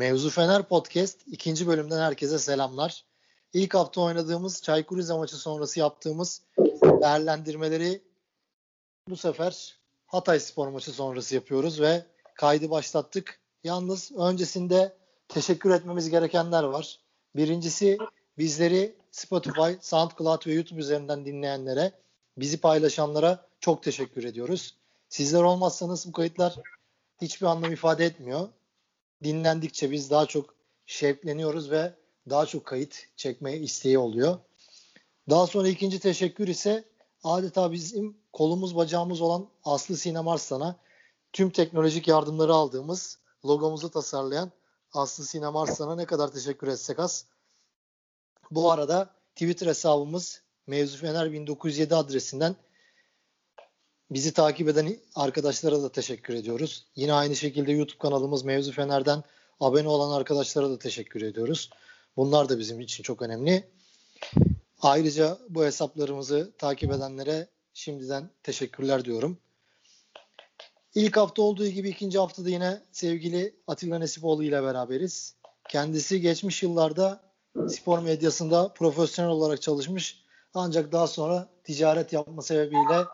Mevzu Fener Podcast ikinci bölümden herkese selamlar. İlk hafta oynadığımız Çaykur Rize maçı sonrası yaptığımız değerlendirmeleri bu sefer Hatay Spor maçı sonrası yapıyoruz ve kaydı başlattık. Yalnız öncesinde teşekkür etmemiz gerekenler var. Birincisi bizleri Spotify, SoundCloud ve YouTube üzerinden dinleyenlere, bizi paylaşanlara çok teşekkür ediyoruz. Sizler olmazsanız bu kayıtlar hiçbir anlam ifade etmiyor. Dinlendikçe biz daha çok şevkleniyoruz ve daha çok kayıt çekmeye isteği oluyor. Daha sonra ikinci teşekkür ise adeta bizim kolumuz bacağımız olan Aslı Sinem Arslan'a tüm teknolojik yardımları aldığımız logomuzu tasarlayan Aslı Sinem Arslan'a ne kadar teşekkür etsek az. Bu arada Twitter hesabımız Mevzu Fener 1907 adresinden bizi takip eden arkadaşlara da teşekkür ediyoruz. Yine aynı şekilde YouTube kanalımız Mevzu Fener'den abone olan arkadaşlara da teşekkür ediyoruz. Bunlar da bizim için çok önemli. Ayrıca bu hesaplarımızı takip edenlere şimdiden teşekkürler diyorum. İlk hafta olduğu gibi ikinci haftada yine sevgili Atilla Nesipoğlu ile beraberiz. Kendisi geçmiş yıllarda spor medyasında profesyonel olarak çalışmış ancak daha sonra ticaret yapma sebebiyle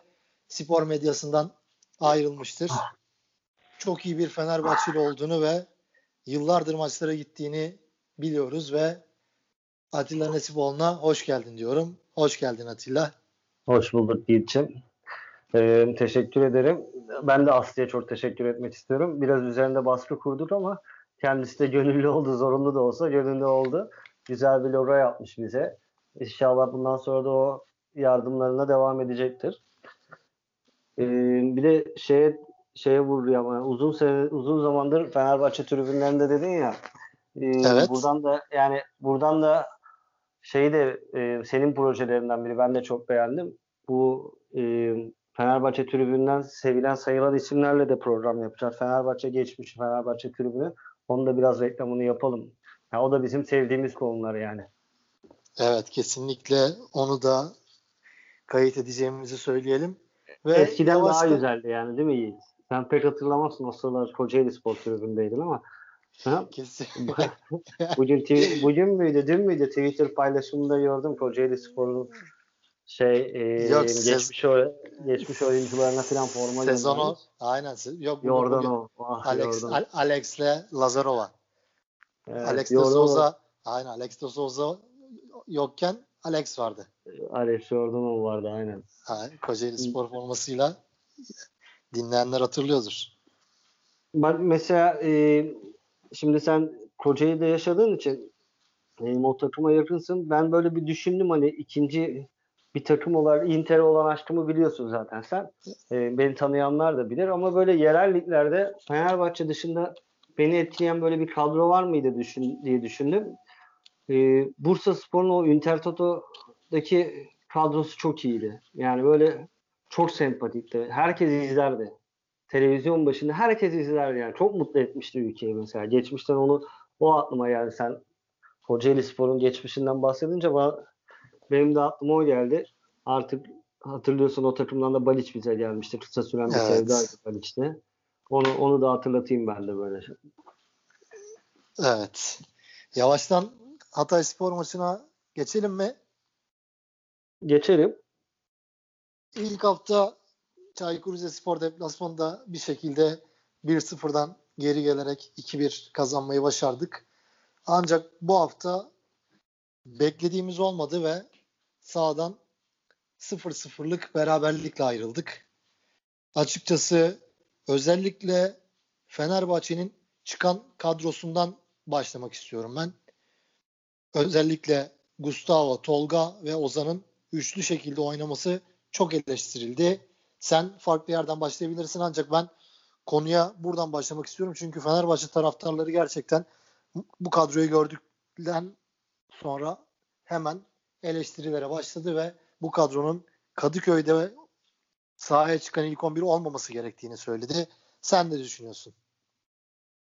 spor medyasından ayrılmıştır. Çok iyi bir Fenerbahçeli olduğunu ve yıllardır maçlara gittiğini biliyoruz ve Atilla Nesipoğlu'na hoş geldin diyorum. Hoş geldin Atilla. Hoş bulduk Yiğit'ciğim. Ee, teşekkür ederim. Ben de Aslı'ya çok teşekkür etmek istiyorum. Biraz üzerinde baskı kurduk ama kendisi de gönüllü oldu. Zorunlu da olsa gönüllü oldu. Güzel bir logo yapmış bize. İnşallah bundan sonra da o yardımlarına devam edecektir. Ee, bir de şeye şeye vuruyor ama uzun sene, uzun zamandır Fenerbahçe tribünlerinde dedin ya. E, evet. Buradan da yani buradan da şeyi de e, senin projelerinden biri ben de çok beğendim. Bu e, Fenerbahçe tribünden sevilen sayılan isimlerle de program yapacağız. Fenerbahçe geçmiş, Fenerbahçe tribünü. Onu da biraz reklamını yapalım. Yani o da bizim sevdiğimiz konular yani. Evet kesinlikle onu da kayıt edeceğimizi söyleyelim. Ve Eskiden yavaşta... daha güzeldi yani değil mi Yiğit? Sen pek hatırlamazsın o sıralar Kocaeli Spor Tribündeydin ama. Kesin. bugün, bugün müydü, dün müydü? Twitter paylaşımında gördüm Kocaeli Spor'un şey e, yok, geçmiş o, geçmiş oyuncularına falan forma sezonu aynen yok Yordan o. Ah, Alex Al, Alex'le Lazarova. Evet, Alex de Souza aynen Alex de Souza yokken Alex vardı. Alex Jordanov vardı aynen. Ha, Kocaeli Spor formasıyla dinleyenler hatırlıyordur. Ben mesela e, şimdi sen Kocaeli'de yaşadığın için e, o takıma yakınsın. Ben böyle bir düşündüm hani ikinci bir takım olarak Inter olan aşkımı biliyorsun zaten sen. E, beni tanıyanlar da bilir ama böyle yerel liglerde Fenerbahçe dışında beni etkileyen böyle bir kadro var mıydı düşün, diye düşündüm. E, Bursa Spor'un o Inter Toto'daki kadrosu çok iyiydi. Yani böyle çok sempatikti. Herkes izlerdi. Televizyon başında herkes izlerdi yani. Çok mutlu etmişti ülkeyi mesela. Geçmişten onu o aklıma geldi. Sen Kocaeli Spor'un geçmişinden bahsedince bana, benim de aklıma o geldi. Artık hatırlıyorsun o takımdan da Baliç bize gelmişti. Kısa süren bir evet. sevdaydı Baliç'te. Onu, onu da hatırlatayım ben de böyle. Evet. Yavaştan Hatay Spor maçına geçelim mi? Geçelim. İlk hafta Çaykur Rizespor deplasmanında bir şekilde 1-0'dan geri gelerek 2-1 kazanmayı başardık. Ancak bu hafta beklediğimiz olmadı ve sağdan 0-0'lık beraberlikle ayrıldık. Açıkçası özellikle Fenerbahçe'nin çıkan kadrosundan başlamak istiyorum ben. Özellikle Gustavo, Tolga ve Ozan'ın üçlü şekilde oynaması çok eleştirildi. Sen farklı yerden başlayabilirsin ancak ben konuya buradan başlamak istiyorum. Çünkü Fenerbahçe taraftarları gerçekten bu kadroyu gördükten sonra hemen eleştirilere başladı ve bu kadronun Kadıköy'de sahaya çıkan ilk 11 olmaması gerektiğini söyledi. Sen ne düşünüyorsun?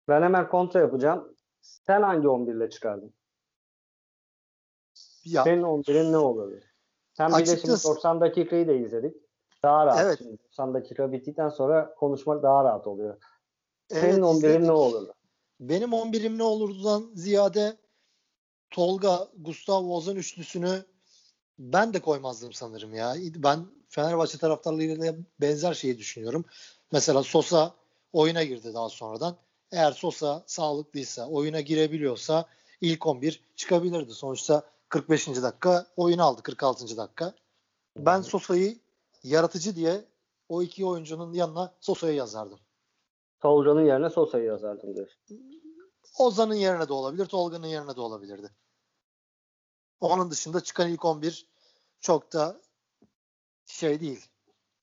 Ben hemen kontra yapacağım. Sen hangi 11 ile çıkardın? Ya, Senin 11'in ne olurdu? Sen bir de şimdi 90 dakikayı da izledik. Daha rahat. Evet. Şimdi 90 dakika bittikten sonra konuşmak daha rahat oluyor. Senin evet, 11'in ne olurdu? benim 11'im ne olurdudan ziyade Tolga, Gustavo Ozan üçlüsünü ben de koymazdım sanırım ya. Ben Fenerbahçe taraftarlarıyla benzer şeyi düşünüyorum. Mesela Sosa oyuna girdi daha sonradan. Eğer Sosa sağlıklıysa, oyuna girebiliyorsa ilk 11 çıkabilirdi. Sonuçta 45. dakika oyun aldı 46. dakika. Ben Sosa'yı yaratıcı diye o iki oyuncunun yanına Sosa'yı yazardım. Tolga'nın yerine Sosa'yı yazardım diyorsun. Ozan'ın yerine de olabilir, Tolga'nın yerine de olabilirdi. Onun dışında çıkan ilk 11 çok da şey değil.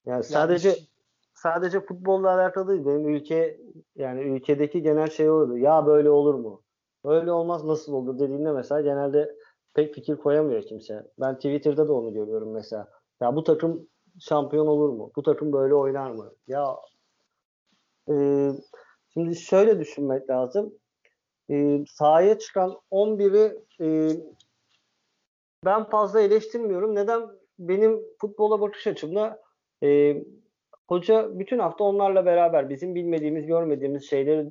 Yani sadece yani, sadece futbolla alakalı değil. Benim ülke yani ülkedeki genel şey oldu. Ya böyle olur mu? Öyle olmaz nasıl olur dediğinde mesela genelde pek fikir koyamıyor kimse. Ben Twitter'da da onu görüyorum mesela. Ya bu takım şampiyon olur mu? Bu takım böyle oynar mı? Ya e, şimdi şöyle düşünmek lazım. E, sahaya çıkan 11'i e, ben fazla eleştirmiyorum. Neden? Benim futbola bakış açımda e, hoca bütün hafta onlarla beraber bizim bilmediğimiz, görmediğimiz şeyleri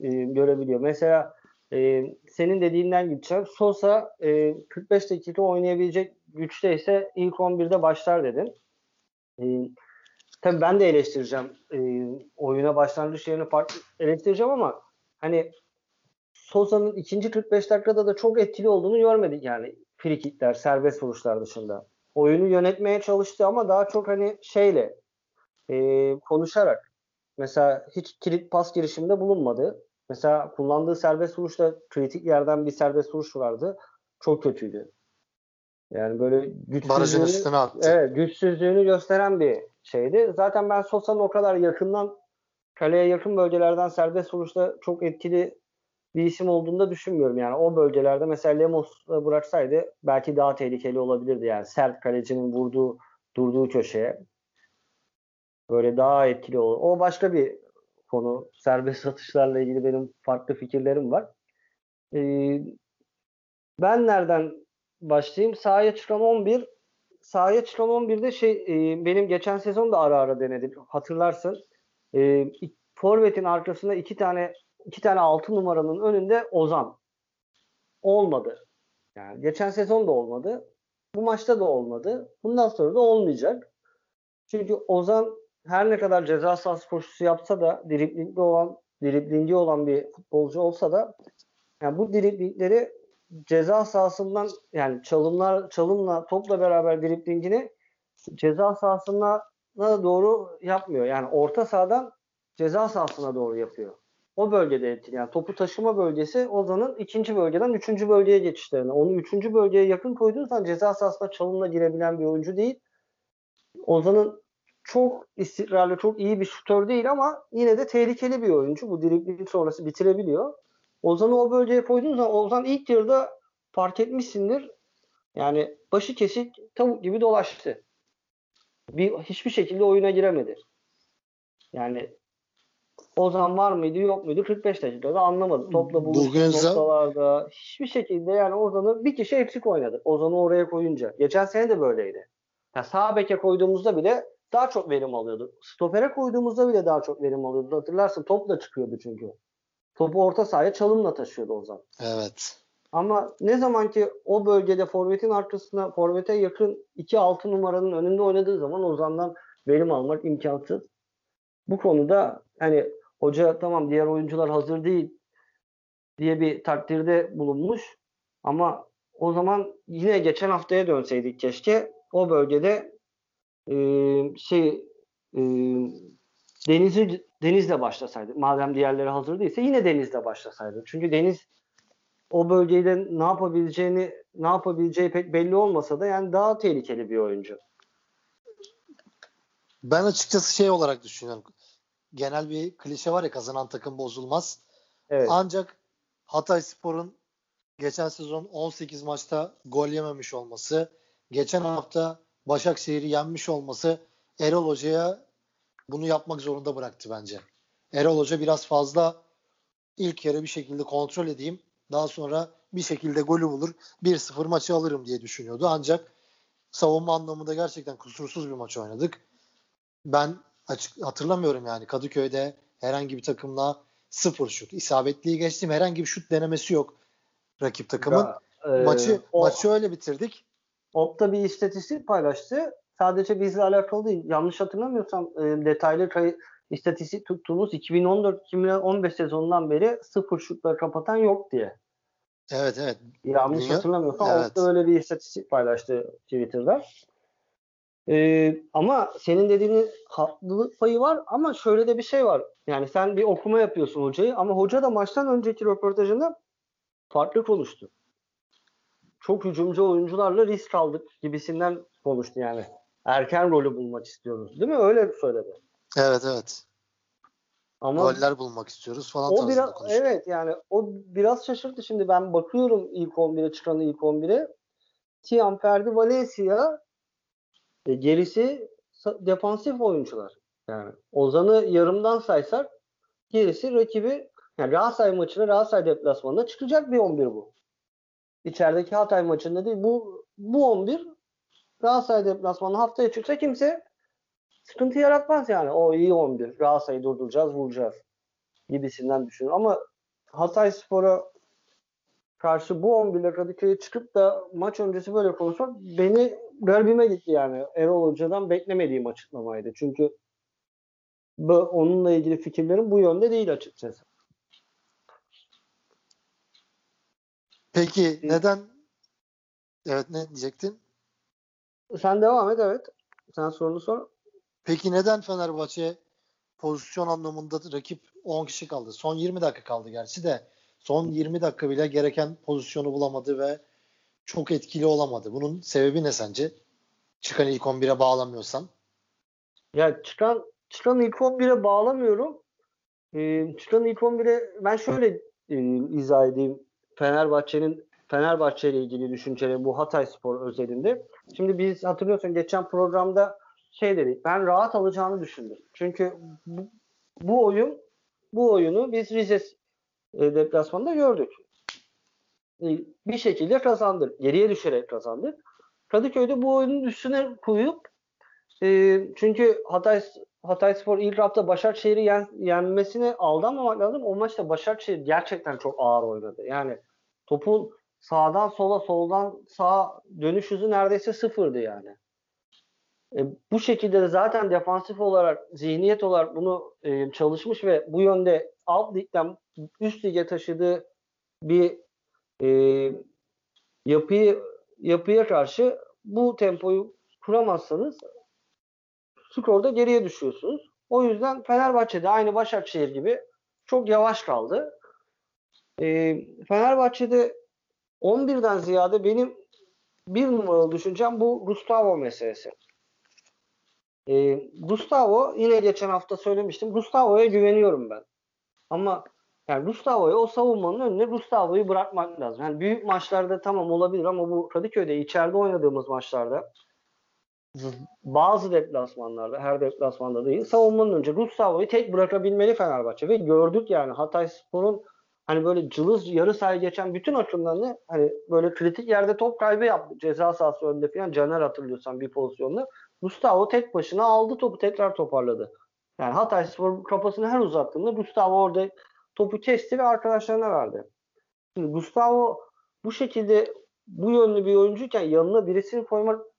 e, görebiliyor. Mesela e, senin dediğinden gideceğim. Sosa e, 45 dakika oynayabilecek güçte ise ilk 11'de başlar dedin. E, tabii ben de eleştireceğim. E, oyuna başlangıç yerini farklı eleştireceğim ama hani Sosa'nın ikinci 45 dakikada da çok etkili olduğunu görmedik yani frikikler, serbest vuruşlar dışında. Oyunu yönetmeye çalıştı ama daha çok hani şeyle e, konuşarak mesela hiç kilit pas girişiminde bulunmadı. Mesela kullandığı serbest vuruşta kritik yerden bir serbest vuruş vardı. Çok kötüydü. Yani böyle güçsüzlüğünü, evet, güçsüzlüğünü gösteren bir şeydi. Zaten ben Sosa'nın o kadar yakından kaleye yakın bölgelerden serbest vuruşta çok etkili bir isim olduğunu da düşünmüyorum. Yani o bölgelerde mesela Lemos bıraksaydı belki daha tehlikeli olabilirdi. Yani sert kalecinin vurduğu durduğu köşeye böyle daha etkili olur. O başka bir konu. Serbest atışlarla ilgili benim farklı fikirlerim var. Ee, ben nereden başlayayım? Sahaya çıkan 11 sahaya çıkan 11'de şey e, benim geçen sezon da ara ara denedim. Hatırlarsın. E, Forvet'in arkasında iki tane iki tane altı numaranın önünde Ozan. Olmadı. Yani geçen sezon da olmadı. Bu maçta da olmadı. Bundan sonra da olmayacak. Çünkü Ozan her ne kadar ceza sahası koşusu yapsa da driblingli olan driblingi olan bir futbolcu olsa da yani bu driblingleri ceza sahasından yani çalımlar çalımla topla beraber driblingini ceza sahasına doğru yapmıyor. Yani orta sahadan ceza sahasına doğru yapıyor o bölgede etkili. Yani topu taşıma bölgesi Ozan'ın ikinci bölgeden üçüncü bölgeye geçişlerine. Onu üçüncü bölgeye yakın koyduğun zaman ceza sahasına çalımla girebilen bir oyuncu değil. Ozan'ın çok istikrarlı, çok iyi bir şutör değil ama yine de tehlikeli bir oyuncu. Bu dribling sonrası bitirebiliyor. Ozan'ı o bölgeye koyduğun zaman Ozan ilk yarıda fark etmişsindir. Yani başı kesik tavuk gibi dolaştı. Bir, hiçbir şekilde oyuna giremedi. Yani Ozan var mıydı yok muydu 45 dakikada anlamadım. Topla buluştu noktalarda. Hiçbir şekilde yani Ozan'ı bir kişi eksik oynadı. Ozan'ı oraya koyunca. Geçen sene de böyleydi. Yani sağ beke koyduğumuzda bile daha çok verim alıyordu. Stopere koyduğumuzda bile daha çok verim alıyordu. Hatırlarsın topla çıkıyordu çünkü. Topu orta sahaya çalımla taşıyordu Ozan. Evet. Ama ne zaman ki o bölgede forvetin arkasına forvete yakın 2-6 numaranın önünde oynadığı zaman Ozan'dan verim almak imkansız. Bu konuda hani hoca tamam diğer oyuncular hazır değil diye bir takdirde bulunmuş. Ama o zaman yine geçen haftaya dönseydik keşke. O bölgede e, şey e, Deniz'i Deniz'le başlasaydı. Madem diğerleri hazır değilse yine Deniz'le başlasaydı. Çünkü Deniz o bölgede ne yapabileceğini ne yapabileceği pek belli olmasa da yani daha tehlikeli bir oyuncu. Ben açıkçası şey olarak düşünüyorum genel bir klişe var ya kazanan takım bozulmaz. Evet. Ancak Hatay Spor'un geçen sezon 18 maçta gol yememiş olması, geçen hafta Başakşehir'i yenmiş olması Erol Hoca'ya bunu yapmak zorunda bıraktı bence. Erol Hoca biraz fazla ilk yarı bir şekilde kontrol edeyim. Daha sonra bir şekilde golü bulur. 1-0 maçı alırım diye düşünüyordu. Ancak savunma anlamında gerçekten kusursuz bir maç oynadık. Ben açık hatırlamıyorum yani Kadıköy'de herhangi bir takımla sıfır şut. İsabetliyi geçtim herhangi bir şut denemesi yok rakip takımın. Ya, e, maçı o- maçı öyle bitirdik. Opta bir istatistik paylaştı. Sadece bizle alakalı değil. Yanlış hatırlamıyorsam e, detaylı kay- istatistik tuttuğumuz 2014-2015 sezonundan beri sıfır şutla kapatan yok diye. Evet evet. Yanlış Dünya- hatırlamıyorsam Evet. Opta öyle bir istatistik paylaştı Twitter'da. E, ama senin dediğinin haklılık payı var ama şöyle de bir şey var. Yani sen bir okuma yapıyorsun hocayı ama hoca da maçtan önceki röportajında farklı konuştu. Çok hücumcu oyuncularla risk aldık gibisinden konuştu yani. Erken rolü bulmak istiyoruz. Değil mi? Öyle söyledi. Evet evet. Ama Goller bulmak istiyoruz falan o biraz konuşuyor. evet yani o biraz şaşırttı. Şimdi ben bakıyorum ilk 11'e çıkan ilk 11'e. Tiam, Ferdi, Valencia e, gerisi defansif oyuncular. Yani Ozan'ı yarımdan saysak gerisi rakibi yani Galatasaray maçına Galatasaray deplasmanında çıkacak bir 11 bu. İçerideki Hatay maçında değil. Bu bu 11 Galatasaray deplasmanı haftaya çıksa kimse sıkıntı yaratmaz yani. O iyi 11. Galatasaray'ı durduracağız, vuracağız gibisinden düşünür. Ama Hatay Spor'a karşı bu 11 ile Kadıköy'e çıkıp da maç öncesi böyle konuşmak beni garibime gitti yani. Erol Hoca'dan beklemediğim açıklamaydı. Çünkü bu, onunla ilgili fikirlerim bu yönde değil açıkçası. Peki neden Evet ne diyecektin? Sen devam et evet. Sen sorunu sor. Peki neden Fenerbahçe pozisyon anlamında rakip 10 kişi kaldı? Son 20 dakika kaldı gerçi de son 20 dakika bile gereken pozisyonu bulamadı ve çok etkili olamadı. Bunun sebebi ne sence? Çıkan ilk 11'e bağlamıyorsan. Ya çıkan çıkan ilk 11'e bağlamıyorum. Ee, çıkan ilk 11'e ben şöyle e, izah edeyim Fenerbahçe'nin Fenerbahçe ile ilgili düşünceleri bu Hatay Spor özelinde. Şimdi biz hatırlıyorsun geçen programda şey dedik. Ben rahat alacağını düşündüm. Çünkü bu, bu oyun bu oyunu biz Rize e, deplasmanında gördük. E, bir şekilde kazandık. Geriye düşerek kazandık. Kadıköy'de bu oyunun üstüne koyup e, çünkü Hatay Hatay Spor ilk hafta Başakşehir'i yen, yenmesine aldanmamak lazım. O maçta Başakşehir gerçekten çok ağır oynadı. Yani topun sağdan sola soldan sağa dönüş hızı neredeyse sıfırdı yani. E, bu şekilde de zaten defansif olarak zihniyet olarak bunu e, çalışmış ve bu yönde alt ligden üst lige taşıdığı bir e, yapıyı yapıya karşı bu tempoyu kuramazsanız skorda geriye düşüyorsunuz. O yüzden Fenerbahçe'de aynı Başakşehir gibi çok yavaş kaldı. E, Fenerbahçe'de 11'den ziyade benim bir numaralı düşüncem bu Gustavo meselesi. E, Gustavo yine geçen hafta söylemiştim. Gustavo'ya güveniyorum ben. Ama yani Gustavo'ya o savunmanın önüne Gustavo'yu bırakmak lazım. Yani büyük maçlarda tamam olabilir ama bu Kadıköy'de içeride oynadığımız maçlarda bazı deplasmanlarda, her deplasmanda değil, savunmanın önce Gustavo'yu tek bırakabilmeli Fenerbahçe ve gördük yani Hatay Spor'un hani böyle cılız yarı sahaya geçen bütün akımlarını hani böyle kritik yerde top kaybı yaptı. Ceza sahası önünde falan Caner hatırlıyorsan bir pozisyonda. Gustavo tek başına aldı topu tekrar toparladı. Yani Hatay Spor kafasını her uzattığında Gustavo orada topu kesti ve arkadaşlarına verdi. Şimdi Gustavo bu şekilde bu yönlü bir oyuncuyken yanına birisini koymak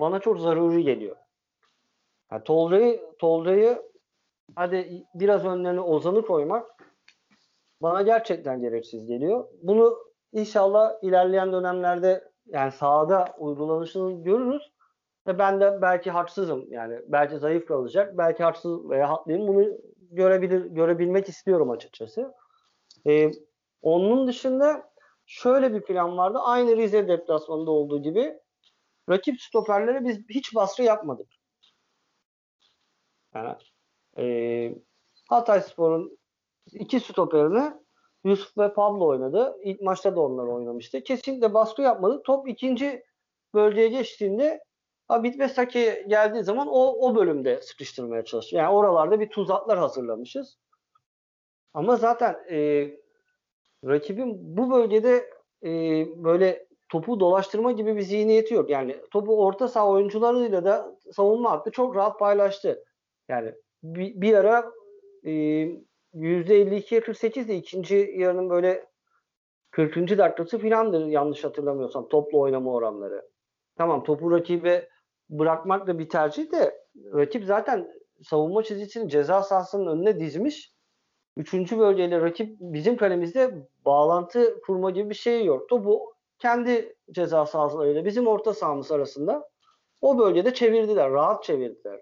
bana çok zaruri geliyor. Yani Tolra'yı Tolra'yı hadi biraz önlerine Ozan'ı koymak bana gerçekten gereksiz geliyor. Bunu inşallah ilerleyen dönemlerde yani sahada uygulanışını görürüz. Ve ben de belki haksızım. Yani belki zayıf kalacak. Belki haksız veya haklıyım. Bunu görebilir, görebilmek istiyorum açıkçası. Ee, onun dışında şöyle bir plan vardı. Aynı Rize deplasmanında olduğu gibi rakip stoperlere biz hiç baskı yapmadık. Yani, e, Hatay Spor'un iki stoperini Yusuf ve Pablo oynadı. İlk maçta da onlar oynamıştı. Kesinlikle baskı yapmadık. Top ikinci bölgeye geçtiğinde Abid ve Saki geldiği zaman o, o bölümde sıkıştırmaya çalışıyor. Yani oralarda bir tuzaklar hazırlamışız. Ama zaten e, rakibin bu bölgede e, böyle topu dolaştırma gibi bir zihniyeti yok. Yani topu orta saha oyuncularıyla da savunma hattı çok rahat paylaştı. Yani bir, bir ara e, %52'ye 48 de ikinci yarının böyle 40. dakikası filandır yanlış hatırlamıyorsam toplu oynama oranları. Tamam topu rakibe bırakmak da bir tercih de rakip zaten savunma çizgisini ceza sahasının önüne dizmiş. Üçüncü bölgeyle rakip bizim kalemizde bağlantı kurma gibi bir şey yok. Topu kendi ceza sahalarıyla bizim orta sahamız arasında o bölgede çevirdiler. Rahat çevirdiler.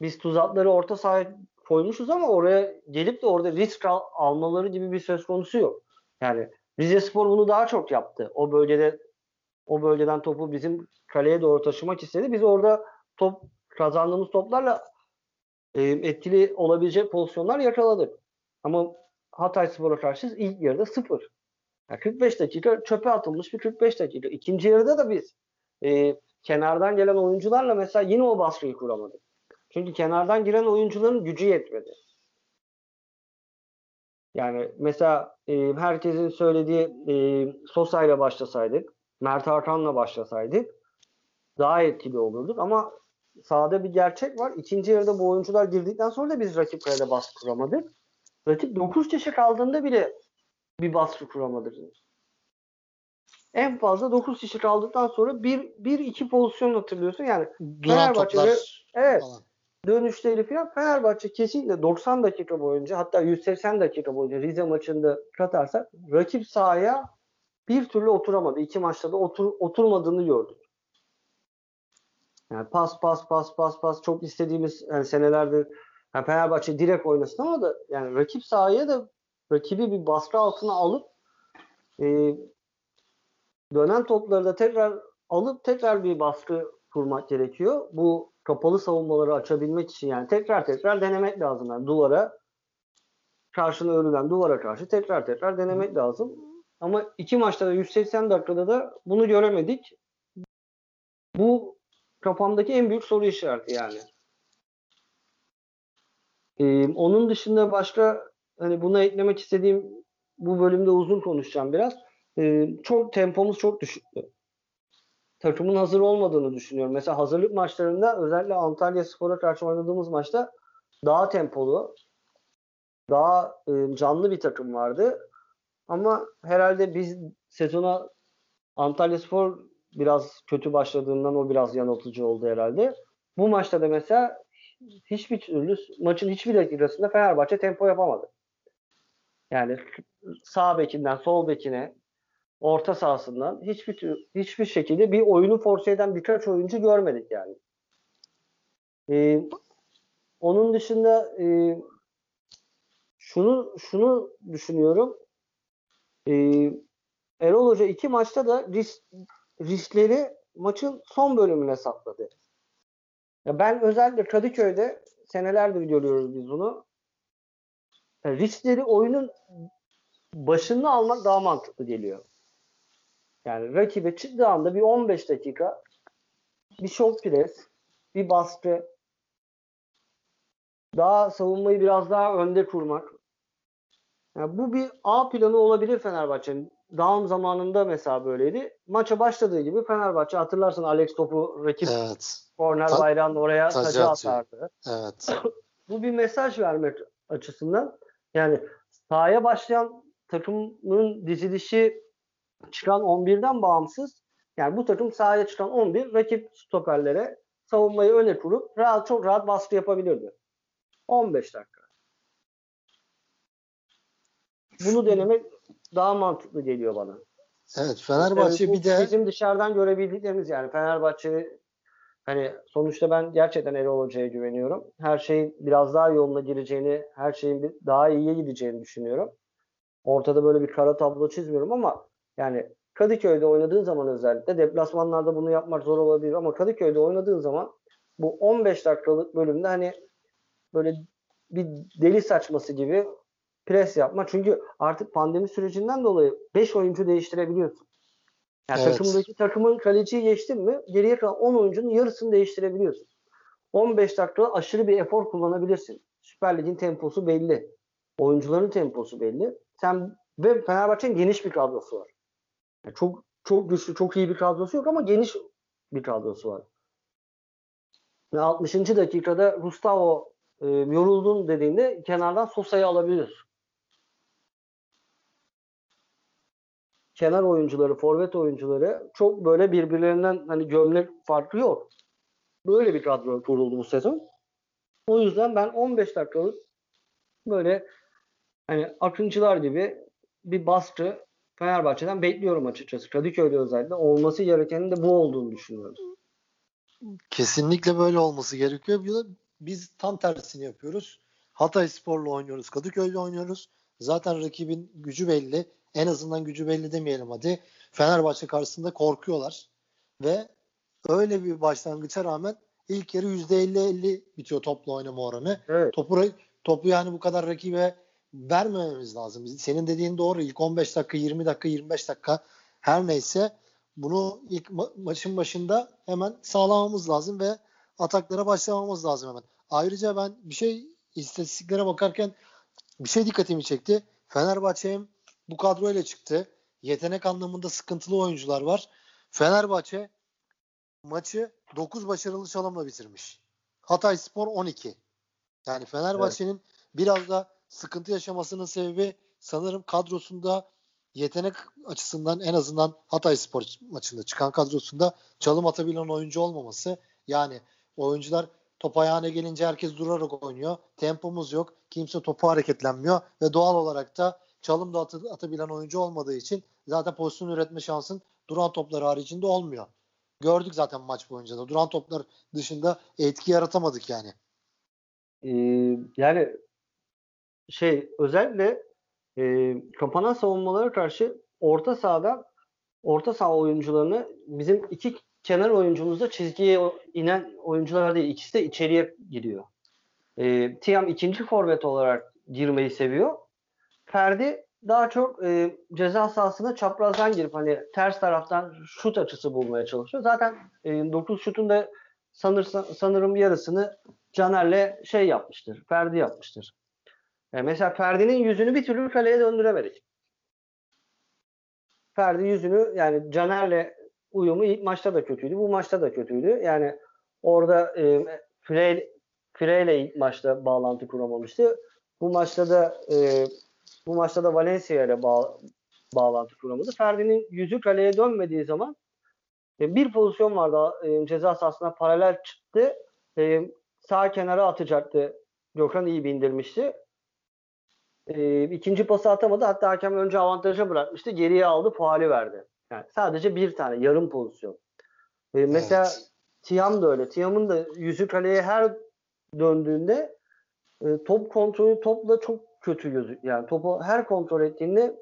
Biz tuzakları orta sahaya koymuşuz ama oraya gelip de orada risk al- almaları gibi bir söz konusu yok. Yani Rize Spor bunu daha çok yaptı. O bölgede o bölgeden topu bizim kaleye doğru taşımak istedi. Biz orada top kazandığımız toplarla e, etkili olabilecek pozisyonlar yakaladık. Ama Hatay Spor'a karşı ilk yarıda sıfır. Yani 45 dakika çöpe atılmış bir 45 dakika. İkinci yarıda da biz e, kenardan gelen oyuncularla mesela yine o baskıyı kuramadık. Çünkü kenardan giren oyuncuların gücü yetmedi. Yani mesela e, herkesin söylediği e, Sosa ile başlasaydık, Mert Hakan'la başlasaydık daha etkili olurduk ama sahada bir gerçek var. İkinci yarıda bu oyuncular girdikten sonra da biz rakip kalede baskı kuramadık. Rakip 9 kişi kaldığında bile bir baskı kuramadık. En fazla 9 kişi kaldıktan sonra bir, bir iki pozisyon hatırlıyorsun. Yani Duran Fenerbahçe'de evet falan. dönüşleri falan Fenerbahçe kesinlikle 90 dakika boyunca hatta 180 dakika boyunca Rize maçında katarsak rakip sahaya bir türlü oturamadı. İki maçta da otur, oturmadığını gördük. Yani pas pas pas pas pas çok istediğimiz yani senelerdir yani Fenerbahçe direkt oynasın ama da yani rakip sahaya da rakibi bir baskı altına alıp e, dönen topları da tekrar alıp tekrar bir baskı kurmak gerekiyor. Bu kapalı savunmaları açabilmek için yani tekrar tekrar denemek lazım. Yani duvara karşına örülen duvara karşı tekrar tekrar denemek lazım. Ama iki maçta da 180 dakikada da bunu göremedik. Bu kafamdaki en büyük soru işareti yani. Ee, onun dışında başka hani buna eklemek istediğim bu bölümde uzun konuşacağım biraz. Ee, çok tempomuz çok düşüktü. Takımın hazır olmadığını düşünüyorum. Mesela hazırlık maçlarında özellikle Antalya Spor'a karşı oynadığımız maçta daha tempolu, daha e, canlı bir takım vardı. Ama herhalde biz sezona Antalya Spor biraz kötü başladığından o biraz yanıltıcı oldu herhalde. Bu maçta da mesela hiçbir türlü maçın hiçbir dakikasında Fenerbahçe tempo yapamadı. Yani sağ bekinden sol bekine orta sahasından hiçbir hiçbir şekilde bir oyunu force eden birkaç oyuncu görmedik yani. Ee, onun dışında e, şunu şunu düşünüyorum. Ee, Erol Hoca iki maçta da risk, riskleri maçın son bölümüne sakladı. Ya ben özellikle Kadıköy'de senelerdir görüyoruz biz bunu. Ya riskleri oyunun başında almak daha mantıklı geliyor. Yani rakibe çıktığı anda bir 15 dakika bir şok pres, bir baskı, daha savunmayı biraz daha önde kurmak. Yani bu bir A planı olabilir Fenerbahçe'nin. Down zamanında mesela böyleydi. Maça başladığı gibi Fenerbahçe hatırlarsın Alex topu rakip Evet. korner bayrağının oraya tacı atardı. Evet. Bu bir mesaj vermek açısından. Yani sahaya başlayan takımın dizilişi çıkan 11'den bağımsız. Yani bu takım sahaya çıkan 11 rakip stoperlere savunmayı öne kurup rahat çok rahat baskı yapabilirdi. 15 dakika. Bunu denemek daha mantıklı geliyor bana. Evet Fenerbahçe bu bir de bizim dışarıdan görebildiklerimiz yani Fenerbahçe hani sonuçta ben gerçekten Erol Hoca'ya güveniyorum. Her şeyin biraz daha yoluna gireceğini, her şeyin daha iyiye gideceğini düşünüyorum. Ortada böyle bir kara tablo çizmiyorum ama yani Kadıköy'de oynadığın zaman özellikle deplasmanlarda bunu yapmak zor olabilir ama Kadıköy'de oynadığın zaman bu 15 dakikalık bölümde hani böyle bir deli saçması gibi pres yapma. Çünkü artık pandemi sürecinden dolayı 5 oyuncu değiştirebiliyorsun. Yani Evet. takımdaki takımın kaleciyi geçtin mi geriye kalan 10 oyuncunun yarısını değiştirebiliyorsun. 15 dakika aşırı bir efor kullanabilirsin. Süper Lig'in temposu belli. Oyuncuların temposu belli. Sen ve Fenerbahçe'nin geniş bir kadrosu var. Yani çok çok güçlü, çok iyi bir kadrosu yok ama geniş bir kadrosu var. Ve 60. dakikada Gustavo e, yoruldun dediğinde kenardan Sosa'yı alabilir. Kenar oyuncuları, forvet oyuncuları çok böyle birbirlerinden hani gömlek farkı yok. Böyle bir kadro kuruldu bu sezon. O yüzden ben 15 dakikalık böyle hani akıncılar gibi bir baskı Fenerbahçe'den bekliyorum açıkçası. Kadıköy'de özellikle olması gerekenin de bu olduğunu düşünüyorum. Kesinlikle böyle olması gerekiyor. Biz tam tersini yapıyoruz. Hatay Spor'la oynuyoruz. Kadıköy'le oynuyoruz. Zaten rakibin gücü belli. En azından gücü belli demeyelim hadi. Fenerbahçe karşısında korkuyorlar. Ve öyle bir başlangıça rağmen ilk yarı %50-50 bitiyor topla oynama oranı. Evet. Topu, topu yani bu kadar rakibe vermememiz lazım. Senin dediğin doğru. İlk 15 dakika, 20 dakika, 25 dakika her neyse bunu ilk ma- maçın başında hemen sağlamamız lazım ve ataklara başlamamız lazım hemen. Ayrıca ben bir şey istatistiklere bakarken bir şey dikkatimi çekti. Fenerbahçe hem bu kadroyla çıktı. Yetenek anlamında sıkıntılı oyuncular var. Fenerbahçe maçı 9 başarılı çalımla bitirmiş. Hatay Spor 12. Yani Fenerbahçe'nin evet. biraz da sıkıntı yaşamasının sebebi sanırım kadrosunda yetenek açısından en azından Hatay Spor maçında çıkan kadrosunda çalım atabilen oyuncu olmaması. Yani oyuncular top ayağına gelince herkes durarak oynuyor. Tempomuz yok. Kimse topu hareketlenmiyor ve doğal olarak da çalım da atı, atabilen oyuncu olmadığı için zaten pozisyon üretme şansın duran toplar haricinde olmuyor. Gördük zaten maç boyunca da. Duran toplar dışında etki yaratamadık yani. Ee, yani şey özellikle e, kapanan savunmalara karşı orta sahada orta saha oyuncularını bizim iki kenar oyuncumuzda çizgiye inen oyuncular değil. İkisi de içeriye giriyor. E, Tiam ikinci forvet olarak girmeyi seviyor. Ferdi daha çok e, ceza sahasına çaprazdan girip hani ters taraftan şut açısı bulmaya çalışıyor. Zaten e, 9 şutun da sanırsa, sanırım yarısını Caner'le şey yapmıştır. Ferdi yapmıştır. E, mesela Ferdi'nin yüzünü bir türlü kaleye döndüremedik. Ferdi yüzünü yani Caner'le uyumu ilk maçta da kötüydü. Bu maçta da kötüydü. Yani orada e, Frey, Frey'le ilk maçta bağlantı kuramamıştı. Bu maçta da e, bu maçta da Valencia ile bağ, bağlantı kuramadı. Ferdi'nin yüzü kaleye dönmediği zaman e, bir pozisyon vardı e, ceza sahasına paralel çıktı. E, sağ kenara atacaktı. Gökhan iyi bindirmişti. E, ikinci pası atamadı. Hatta hakem önce avantaja bırakmıştı. Geriye aldı. Faali verdi. Yani sadece bir tane yarım pozisyon. E, mesela evet. Tiam da öyle. Tiam'ın da yüzü kaleye her döndüğünde e, top kontrolü topla çok kötü gözü. Yani topu her kontrol ettiğinde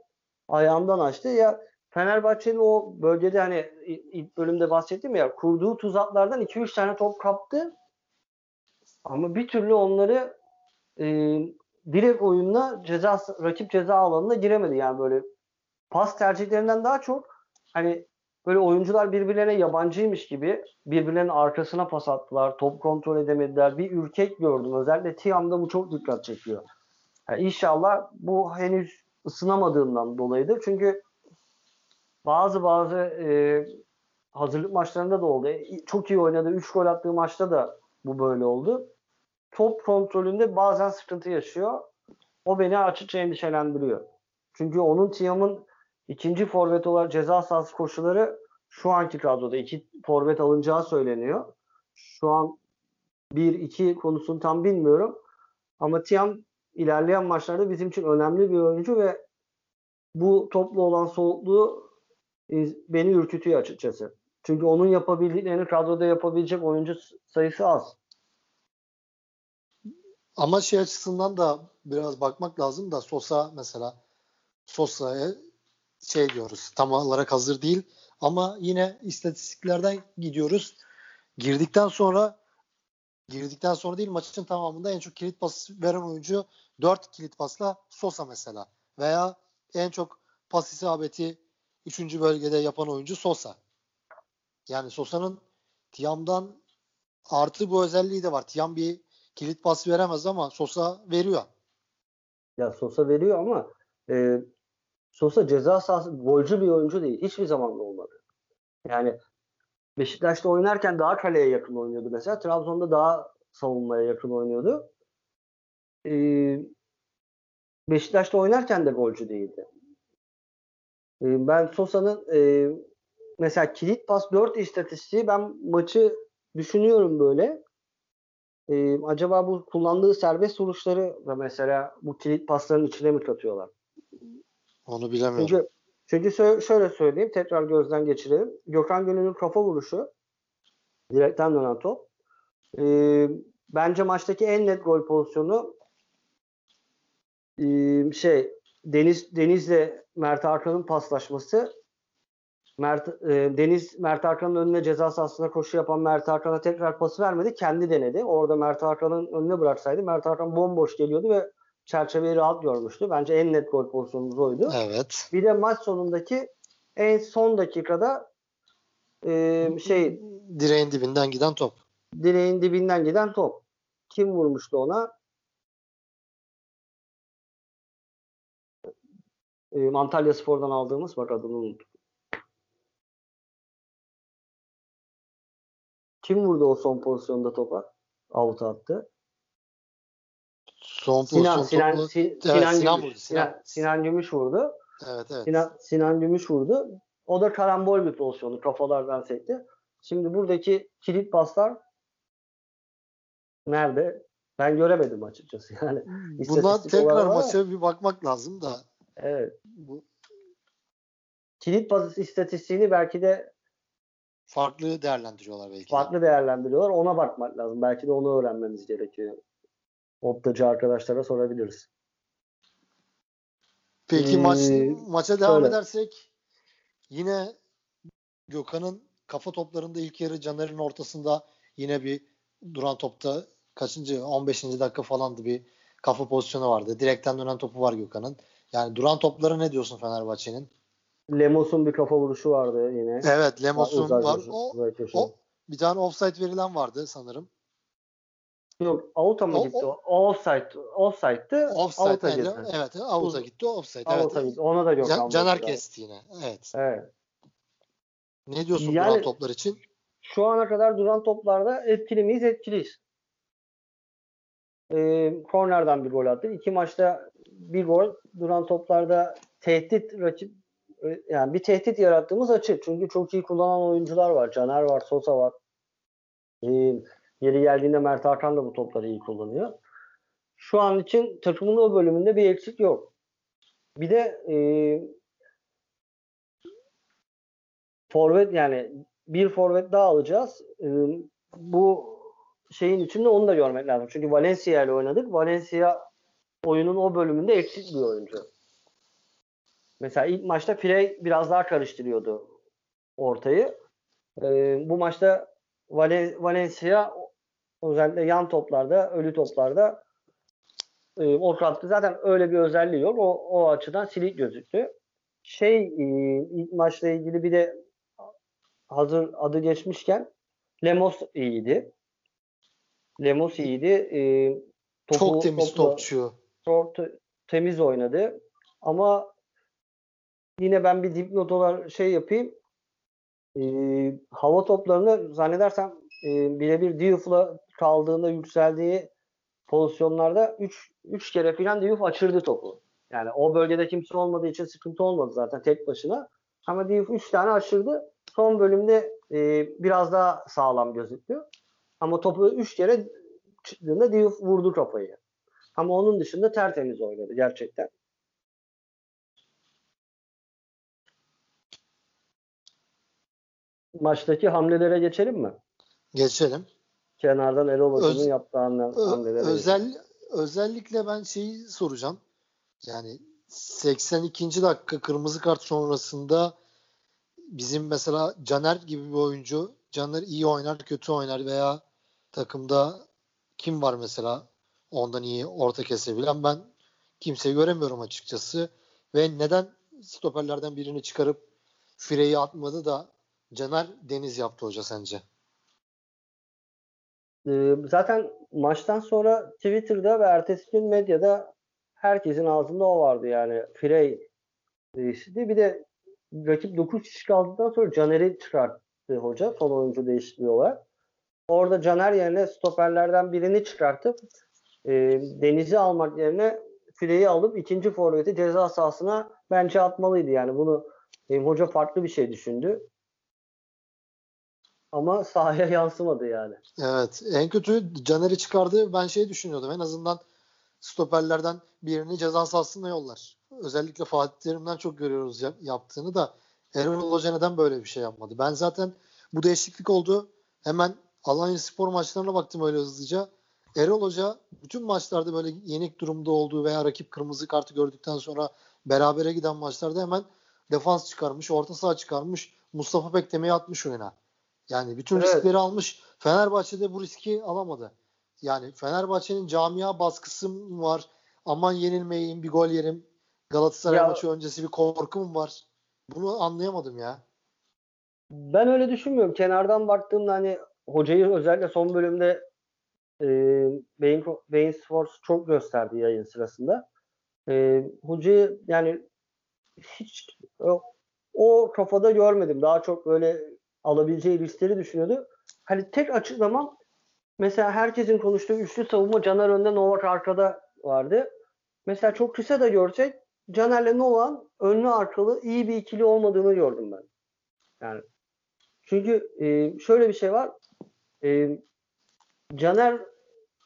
ayağından açtı. Ya Fenerbahçe'nin o bölgede hani ilk bölümde bahsettim ya kurduğu tuzaklardan 2-3 tane top kaptı. Ama bir türlü onları e, direkt oyunla ceza rakip ceza alanına giremedi yani böyle pas tercihlerinden daha çok hani böyle oyuncular birbirlerine yabancıymış gibi birbirlerinin arkasına pas attılar. Top kontrol edemediler. Bir ürkek gördüm. Özellikle Tiam'da bu çok dikkat çekiyor. Yani inşallah bu henüz ısınamadığından dolayıdır. Çünkü bazı bazı e, hazırlık maçlarında da oldu. Çok iyi oynadı. 3 gol attığı maçta da bu böyle oldu top kontrolünde bazen sıkıntı yaşıyor. O beni açıkça endişelendiriyor. Çünkü onun Tiam'ın ikinci forvet olarak ceza sahası koşuları şu anki kadroda iki forvet alınacağı söyleniyor. Şu an 1-2 konusunu tam bilmiyorum. Ama Tiam ilerleyen maçlarda bizim için önemli bir oyuncu ve bu toplu olan soğukluğu beni ürkütüyor açıkçası. Çünkü onun yapabildiklerini kadroda yapabilecek oyuncu sayısı az. Ama şey açısından da biraz bakmak lazım da Sosa mesela Sosa'ya şey diyoruz tam olarak hazır değil ama yine istatistiklerden gidiyoruz. Girdikten sonra girdikten sonra değil maçın tamamında en çok kilit pas veren oyuncu 4 kilit pasla Sosa mesela veya en çok pas isabeti 3. bölgede yapan oyuncu Sosa. Yani Sosa'nın Tiam'dan artı bu özelliği de var. Tiam bir kilit pas veremez ama Sosa veriyor. Ya Sosa veriyor ama e, Sosa ceza sahası golcü bir oyuncu değil. Hiçbir zaman da olmadı. Yani Beşiktaş'ta oynarken daha kaleye yakın oynuyordu mesela. Trabzon'da daha savunmaya yakın oynuyordu. E, Beşiktaş'ta oynarken de golcü değildi. E, ben Sosa'nın e, mesela kilit pas 4 istatistiği ben maçı düşünüyorum böyle. E, acaba bu kullandığı serbest vuruşları da mesela bu kilit pasların içine mi katıyorlar? Onu bilemiyorum. Çünkü, çünkü şöyle söyleyeyim tekrar gözden geçirelim. Gökhan Gönül'ün kafa vuruşu direkten dönen top. E, bence maçtaki en net gol pozisyonu e, şey Deniz Deniz'le Mert Hakan'ın paslaşması Mert, e, Deniz Mert Hakan'ın önüne ceza sahasına koşu yapan Mert Hakan'a tekrar pası vermedi. Kendi denedi. Orada Mert Hakan'ın önüne bıraksaydı Mert Hakan bomboş geliyordu ve çerçeveyi rahat görmüştü. Bence en net gol pozisyonumuz oydu. Evet. Bir de maç sonundaki en son dakikada e, şey direğin dibinden giden top. Direğin dibinden giden top. Kim vurmuştu ona? E, Antalya Spor'dan aldığımız bak adını unuttum. Kim vurdu o son pozisyonda topa? Out attı. Son Sinan, pozisyon Sinan, topu- Sin- Evet, Sinan, Sinan Gümüş. vurdu, Sinan. Sinan, Sinan Gümüş vurdu. Evet evet. Sinan, Sinan Gümüş vurdu. O da karambol bir pozisyonu. Kafalardan sekti. Şimdi buradaki kilit paslar nerede? Ben göremedim açıkçası. Yani Bundan tekrar maça bir bakmak lazım da. Evet. Bu Kilit pas istatistiğini belki de farklı değerlendiriyorlar belki. de. farklı değerlendiriyorlar. Ona bakmak lazım. Belki de onu öğrenmemiz gerekiyor. Optacı arkadaşlara sorabiliriz. Peki Ee, maç maça devam şöyle. edersek yine Gökhan'ın kafa toplarında ilk yarı Caner'in ortasında yine bir duran topta kaçıncı 15. dakika falandı bir kafa pozisyonu vardı. Direkten dönen topu var Gökhan'ın. Yani duran topları ne diyorsun Fenerbahçe'nin? Lemos'un bir kafa vuruşu vardı yine. Evet Lemos'un var. vuruşu, O, o bir tane offside verilen vardı sanırım. Yok out'a mı O- gitti? O, o offside. Offside'dı. Offside out'a yani, gitti. evet out'a gitti. Offside. Evet. Out'a gitti. Ona da Can- Gökhan Caner kesti yine. Evet. Evet. Ne diyorsun Yani- duran toplar için? Şu ana kadar duran toplarda etkili miyiz? Etkiliyiz. Ee, kornerden bir gol attık. İki maçta bir gol. Duran toplarda tehdit rakip yani bir tehdit yarattığımız açık. Çünkü çok iyi kullanan oyuncular var. Caner var, Sosa var. Ee, yeri geldiğinde Mert Hakan da bu topları iyi kullanıyor. Şu an için takımın o bölümünde bir eksik yok. Bir de e, forvet yani bir forvet daha alacağız. E, bu şeyin içinde onu da görmek lazım. Çünkü Valencia ile oynadık. Valencia oyunun o bölümünde eksik bir oyuncu. Mesela ilk maçta Frey biraz daha karıştırıyordu ortayı. E, bu maçta Vale- Valencia özellikle yan toplarda, ölü toplarda e, o katkı zaten öyle bir özelliği yok. O, o açıdan silik gözüktü. Şey e, ilk maçla ilgili bir de hazır adı geçmişken Lemos iyiydi. Lemos iyiydi. E, topu- Çok temiz topla- topçu. Te- temiz oynadı. Ama yine ben bir dipnot olarak şey yapayım. Ee, hava toplarını zannedersem e, birebir Diouf'la kaldığında yükseldiği pozisyonlarda 3 3 kere filan Diouf açırdı topu. Yani o bölgede kimse olmadığı için sıkıntı olmadı zaten tek başına. Ama Diouf 3 tane aşırdı. Son bölümde e, biraz daha sağlam gözüktü. Ama topu 3 kere çıktığında Diouf vurdu kafayı. Ama onun dışında tertemiz oynadı gerçekten. Maçtaki hamlelere geçelim mi? Geçelim. Kenardan Erol Öz- yaptığı hamlelere geçelim. özel özellikle ben şeyi soracağım. Yani 82. dakika kırmızı kart sonrasında bizim mesela Caner gibi bir oyuncu Caner iyi oynar, kötü oynar veya takımda kim var mesela ondan iyi orta kesebilen ben kimseyi göremiyorum açıkçası. Ve neden stoperlerden birini çıkarıp Frey'i atmadı da Caner Deniz yaptı hoca sence? Ee, zaten maçtan sonra Twitter'da ve ertesi gün medyada herkesin ağzında o vardı yani. Frey değişti. Bir de rakip 9 kişi kaldıktan sonra Caner'i çıkarttı hoca. Son oyuncu değişikliği. Orada Caner yerine stoperlerden birini çıkartıp e, Deniz'i almak yerine fileyi alıp ikinci forveti ceza sahasına bence atmalıydı. Yani bunu e, hoca farklı bir şey düşündü. Ama sahaya yansımadı yani. Evet. En kötü Caner'i çıkardı. Ben şey düşünüyordum. En azından stoperlerden birini ceza sahasına yollar. Özellikle Fatih Terim'den çok görüyoruz yaptığını da Erol Hoca neden böyle bir şey yapmadı? Ben zaten bu değişiklik oldu. Hemen Alanya Spor maçlarına baktım öyle hızlıca. Erol Hoca bütün maçlarda böyle yenik durumda olduğu veya rakip kırmızı kartı gördükten sonra berabere giden maçlarda hemen defans çıkarmış, orta saha çıkarmış, Mustafa Bekleme'yi atmış oyuna. Yani bütün evet. riskleri almış. Fenerbahçe'de bu riski alamadı. Yani Fenerbahçe'nin camia baskısı var? Aman yenilmeyeyim, bir gol yerim. Galatasaray ya, maçı öncesi bir korkum var. Bunu anlayamadım ya. Ben öyle düşünmüyorum. Kenardan baktığımda hani hocayı özellikle son bölümde e, Sports çok gösterdi yayın sırasında. E, hocayı yani hiç o, o kafada görmedim. Daha çok böyle alabileceği riskleri düşünüyordu. Hani tek açıklamam mesela herkesin konuştuğu üçlü savunma Caner önde Novak arkada vardı. Mesela çok kısa da görsek Caner'le Novak'ın önlü arkalı iyi bir ikili olmadığını gördüm ben. Yani çünkü e, şöyle bir şey var. E, Caner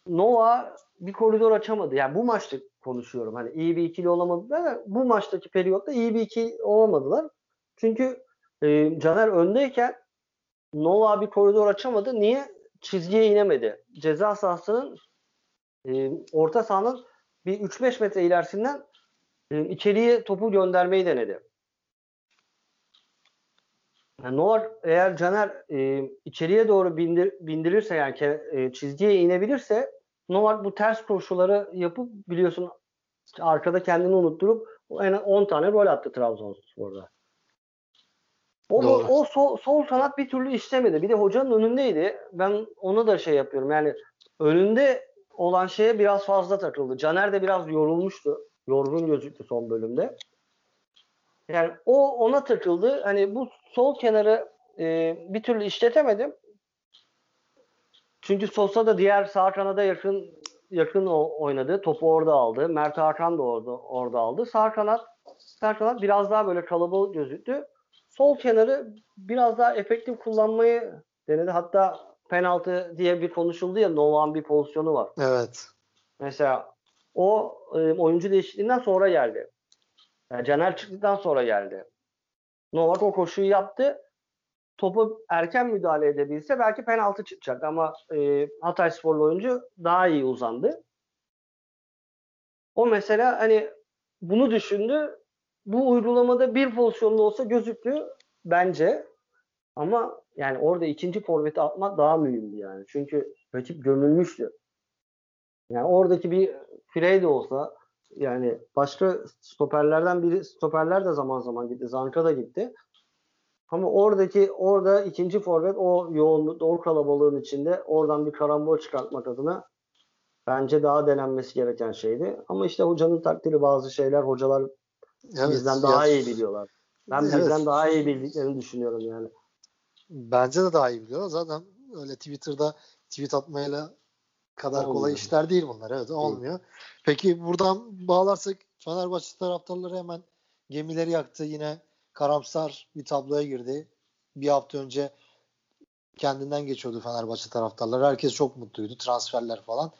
Nova bir koridor açamadı. Yani bu maçta konuşuyorum. Hani iyi bir ikili olamadılar da bu maçtaki periyotta iyi bir ikili olamadılar. Çünkü e, Caner öndeyken Nova bir koridor açamadı. Niye? Çizgiye inemedi. Ceza sahasının e, orta sahanın bir 3-5 metre ilerisinden e, içeriye topu göndermeyi denedi. Yani Noah eğer Caner e, içeriye doğru bindir, bindirirse yani e, çizgiye inebilirse Novak bu ters koşuları yapıp biliyorsun arkada kendini unutturup en 10 tane gol attı Trabzonspor'da. O, Doğru. o sol, sol kanat bir türlü işlemedi. Bir de hocanın önündeydi. Ben onu da şey yapıyorum. Yani önünde olan şeye biraz fazla takıldı. Caner de biraz yorulmuştu. Yorgun gözüktü son bölümde. Yani o ona takıldı. Hani bu sol kenarı e, bir türlü işletemedim. Çünkü Sosa da diğer sağ kanada yakın yakın oynadı. Topu orada aldı. Mert Hakan da orada orada aldı. Sağ kanat sağ kanat biraz daha böyle kalabalık gözüktü. Sol kenarı biraz daha efektif kullanmayı denedi. Hatta penaltı diye bir konuşuldu ya Novak'ın bir pozisyonu var. Evet. Mesela o e, oyuncu değişikliğinden sonra geldi. Yani Caner çıktıktan sonra geldi. Novak o koşuyu yaptı. Topu erken müdahale edebilse belki penaltı çıkacak ama e, Hatay sporlu oyuncu daha iyi uzandı. O mesela hani bunu düşündü. Bu uygulamada bir pozisyonda olsa gözüktü bence. Ama yani orada ikinci forveti atmak daha mühimdi yani. Çünkü rakip gömülmüştü. Yani oradaki bir Frey de olsa yani başka stoperlerden biri stoperler de zaman zaman gitti. Zanka da gitti. Ama oradaki orada ikinci forvet o yoğunluk, o kalabalığın içinde oradan bir karambol çıkartmak adına bence daha denenmesi gereken şeydi. Ama işte hocanın takdiri bazı şeyler hocalar evet, bizden daha ya. iyi biliyorlar. Ben evet. bizden daha iyi bildiklerini düşünüyorum yani. Bence de daha iyi biliyorlar. Zaten öyle Twitter'da tweet atmayla kadar olmuyor. kolay işler değil bunlar. Evet olmuyor. Peki buradan bağlarsak Fenerbahçe taraftarları hemen gemileri yaktı. Yine karamsar bir tabloya girdi. Bir hafta önce kendinden geçiyordu Fenerbahçe taraftarları. Herkes çok mutluydu. Transferler falan.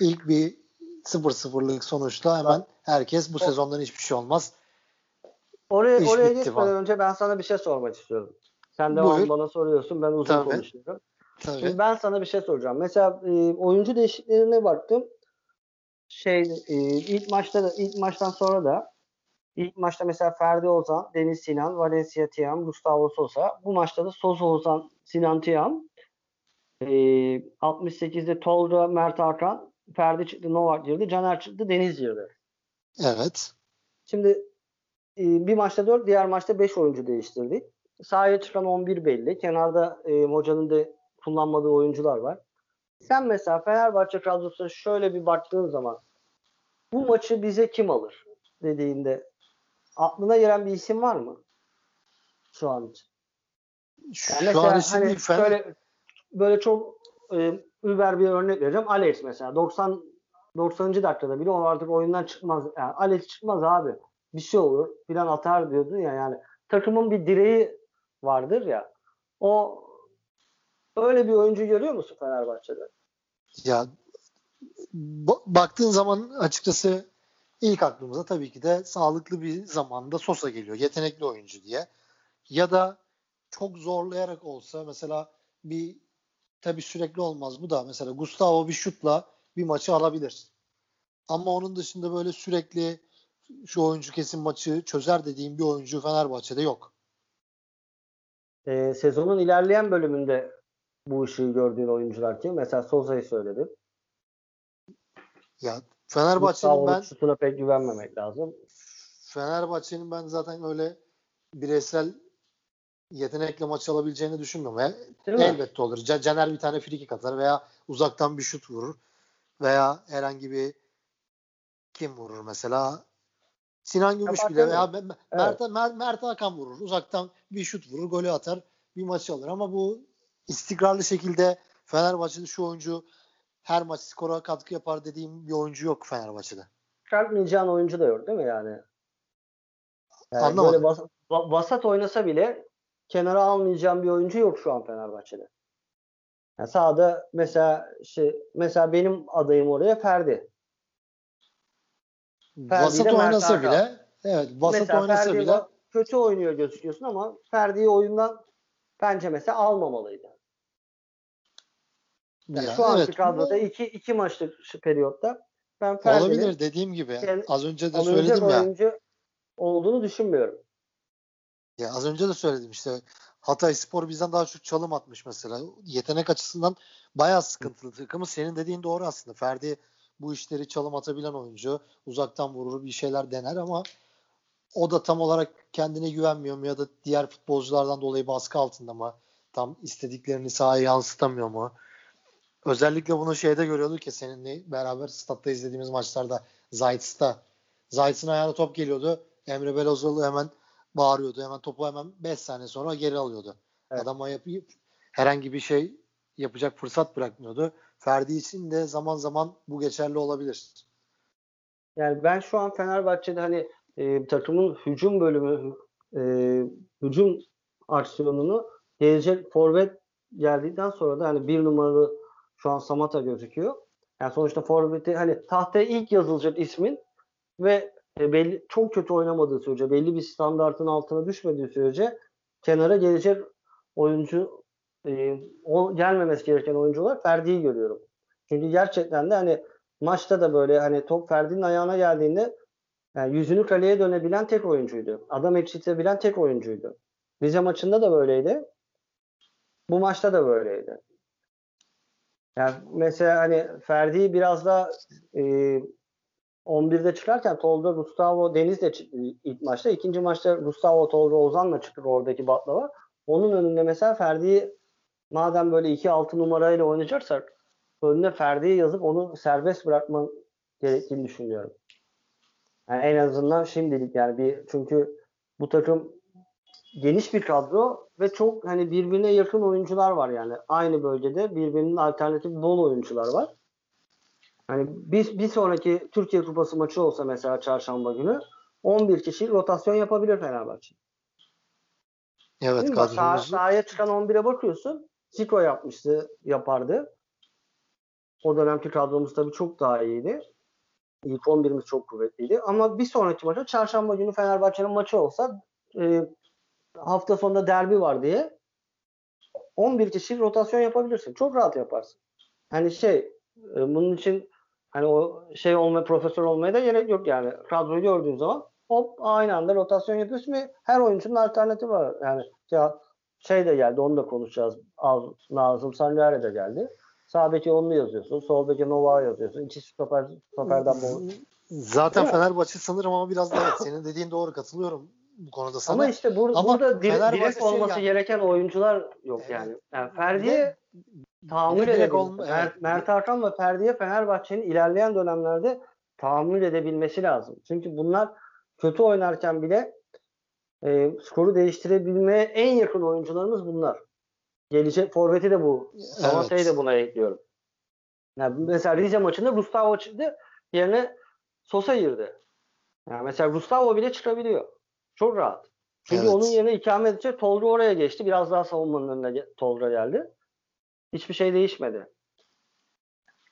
İlk bir 0-0'lık sonuçla hemen herkes bu sezondan hiçbir şey olmaz. Oraya, İş oraya geçmeden falan. önce ben sana bir şey sormak istiyorum. Sen de bana soruyorsun. Ben uzun Tabii. konuşuyorum. Tabii. Şimdi ben sana bir şey soracağım. Mesela e, oyuncu değişikliklerine baktım. Şey e, ilk maçta da ilk maçtan sonra da ilk maçta mesela Ferdi Ozan, Deniz Sinan, Valencia Tiam, Gustavo Sosa. Bu maçta da Sosa Ozan, Sinan Tiam. E, 68'de Tolga, Mert Hakan, Ferdi çıktı, Novak girdi, Caner çıktı, Deniz girdi. Evet. Şimdi e, bir maçta 4, diğer maçta 5 oyuncu değiştirdik. Sahaya çıkan 11 belli. Kenarda e, hocanın da kullanmadığı oyuncular var. Sen mesela Fenerbahçe kadrosuna şöyle bir baktığın zaman bu maçı bize kim alır dediğinde aklına gelen bir isim var mı? Şu an için. Yani Şu mesela, an için hani şöyle böyle çok e, über bir örnek vereceğim. Alex mesela 90 90. dakikada bile o artık oyundan çıkmaz. Yani Alex çıkmaz abi. Bir şey olur filan atar diyordun ya yani. Takımın bir direği vardır ya. O öyle bir oyuncu görüyor musun Fenerbahçe'de? Ya baktığın zaman açıkçası ilk aklımıza tabii ki de sağlıklı bir zamanda Sosa geliyor. Yetenekli oyuncu diye. Ya da çok zorlayarak olsa mesela bir tabii sürekli olmaz bu da mesela Gustavo bir şutla bir maçı alabilir. Ama onun dışında böyle sürekli şu oyuncu kesin maçı çözer dediğim bir oyuncu Fenerbahçe'de yok. Ee, sezonun ilerleyen bölümünde bu ışığı gördüğün oyuncular kim? Mesela Soza'yı söyledim. Ya Fenerbahçe'nin ben şutuna pek güvenmemek lazım. Fenerbahçe'nin ben zaten öyle bireysel yetenekle maç alabileceğini düşünmüyorum. Değil Elbette olur. Caner bir tane friki atar veya uzaktan bir şut vurur veya herhangi bir kim vurur mesela Sinan Gümüş bile veya Mert, evet. Mert, Mert Hakan vurur. Uzaktan bir şut vurur, golü atar, bir maçı alır. Ama bu istikrarlı şekilde Fenerbahçe'de şu oyuncu her maç skora katkı yapar dediğim bir oyuncu yok Fenerbahçe'de. Çıkartmayacağın oyuncu da yok değil mi yani? yani Anlamadım. Böyle bas, vasat oynasa bile kenara almayacağım bir oyuncu yok şu an Fenerbahçe'de. Yani sahada mesela şey mesela benim adayım oraya Ferdi. Ferdi vasat oynasa bile evet vasat mesela oynasa Ferdi bile kötü oynuyor gözüküyorsun ama Ferdi'yi oyundan bence mesela almamalıydı. Yani ya, şu anki evet, kadroda iki, iki maçlık şu periyotta ben Ferdi'nin olabilir dediğim gibi. Az önce de söyledim ya. oyuncu olduğunu düşünmüyorum. Ya az önce de söyledim işte Hatay Spor bizden daha çok çalım atmış mesela. Yetenek açısından bayağı sıkıntılı takımı. Senin dediğin doğru aslında. Ferdi bu işleri çalım atabilen oyuncu. Uzaktan vurur bir şeyler dener ama o da tam olarak kendine güvenmiyor mu ya da diğer futbolculardan dolayı baskı altında mı? Tam istediklerini sahaya yansıtamıyor mu? Özellikle bunu şeyde görüyorduk ki seninle beraber statta izlediğimiz maçlarda Zayt'sta. Zayt'ın ayağına top geliyordu. Emre Belözoğlu hemen bağırıyordu. Hemen topu hemen 5 saniye sonra geri alıyordu. Evet. Adama yapıp herhangi bir şey yapacak fırsat bırakmıyordu. Ferdi için de zaman zaman bu geçerli olabilir. Yani ben şu an Fenerbahçe'de hani e, takımın hücum bölümü e, hücum aksiyonunu gelecek forvet geldikten sonra da hani bir numaralı şu an Samata gözüküyor. Yani sonuçta forveti hani tahtaya ilk yazılacak ismin ve e, belli çok kötü oynamadığı sürece, belli bir standartın altına düşmediği sürece kenara gelecek oyuncu e, gelmemesi gereken oyuncular Ferdi'yi görüyorum. Çünkü gerçekten de hani maçta da böyle hani top Ferdi'nin ayağına geldiğinde yani yüzünü kaleye dönebilen tek oyuncuydu. Adam eksiltebilen tek oyuncuydu. Rize maçında da böyleydi. Bu maçta da böyleydi. Yani mesela hani Ferdi biraz da e, 11'de çıkarken Tolga Gustavo Deniz de ilk maçta. İkinci maçta Gustavo Tolga Ozan'la çıktı oradaki baklava. Onun önünde mesela Ferdi'yi madem böyle 2-6 numarayla oynayacaksak önüne Ferdi'yi yazıp onu serbest bırakman gerektiğini düşünüyorum. Yani en azından şimdilik yani bir çünkü bu takım geniş bir kadro ve çok hani birbirine yakın oyuncular var yani. Aynı bölgede birbirinin alternatif bol oyuncular var. Hani bir, bir sonraki Türkiye Kupası maçı olsa mesela çarşamba günü 11 kişi rotasyon yapabilir Fenerbahçe. Evet kadromuz. Sah- sahaya çıkan 11'e bakıyorsun. Zico yapmıştı, yapardı. O dönemki kadromuz tabii çok daha iyiydi. İlk 11'imiz çok kuvvetliydi. Ama bir sonraki maça çarşamba günü Fenerbahçe'nin maçı olsa e, hafta sonunda derbi var diye 11 kişi rotasyon yapabilirsin. Çok rahat yaparsın. Hani şey e, bunun için hani o şey olma profesör olmaya da gerek yok yani. Kadroyu gördüğün zaman hop aynı anda rotasyon yapıyorsun ve her oyuncunun alternatifi var. Yani ya şey de geldi onu da konuşacağız. Az, Nazım Sancar'e de geldi. Sağ beki onu yazıyorsun. Sol beki Nova yazıyorsun. İki stoper, stoperden bu. Zaten Fenerbahçe sanırım ama biraz da evet, senin dediğin doğru katılıyorum bu konuda sana. Ama işte bur- ama burada dir- direkt olması yani. gereken oyuncular yok evet. yani. Yani Ferdi'ye tahammül edebilmesi. Mert, evet. Mert Hakan ve Ferdi'ye Fenerbahçe'nin ilerleyen dönemlerde tahammül edebilmesi lazım. Çünkü bunlar kötü oynarken bile e, skoru değiştirebilmeye en yakın oyuncularımız bunlar. Gelecek forveti de bu. Samata'yı evet. da buna ekliyorum. Yani mesela Rize maçında Gustavo çıktı. yerine Sosa girdi. Yani mesela Gustavo bile çıkabiliyor. Çok rahat. Çünkü Evet. onun yerine ikamet edecek Tolga oraya geçti. Biraz daha savunmanın önüne Tolga geldi. Hiçbir şey değişmedi.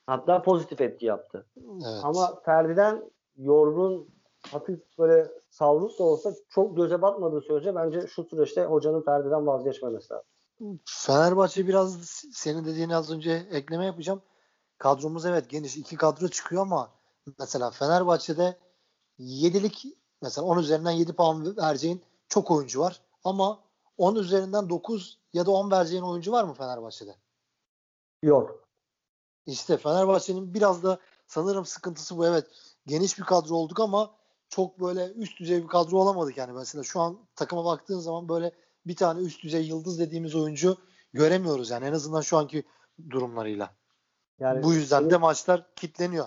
Hatta pozitif etki yaptı. Evet. Ama Ferdi'den yorgun, hafif böyle savruk da olsa çok göze batmadığı sürece bence şu süreçte hocanın Ferdi'den vazgeçmemesi lazım. Fenerbahçe biraz senin dediğin az önce ekleme yapacağım. Kadromuz evet geniş. iki kadro çıkıyor ama mesela Fenerbahçe'de 7'lik mesela 10 üzerinden 7 puan vereceğin çok oyuncu var. Ama 10 üzerinden 9 ya da 10 vereceğin oyuncu var mı Fenerbahçe'de? Yok. İşte Fenerbahçe'nin biraz da sanırım sıkıntısı bu. Evet geniş bir kadro olduk ama çok böyle üst düzey bir kadro olamadık yani. Mesela şu an takıma baktığın zaman böyle bir tane üst düzey yıldız dediğimiz oyuncu göremiyoruz yani en azından şu anki durumlarıyla. Yani Bu yüzden de maçlar kitleniyor.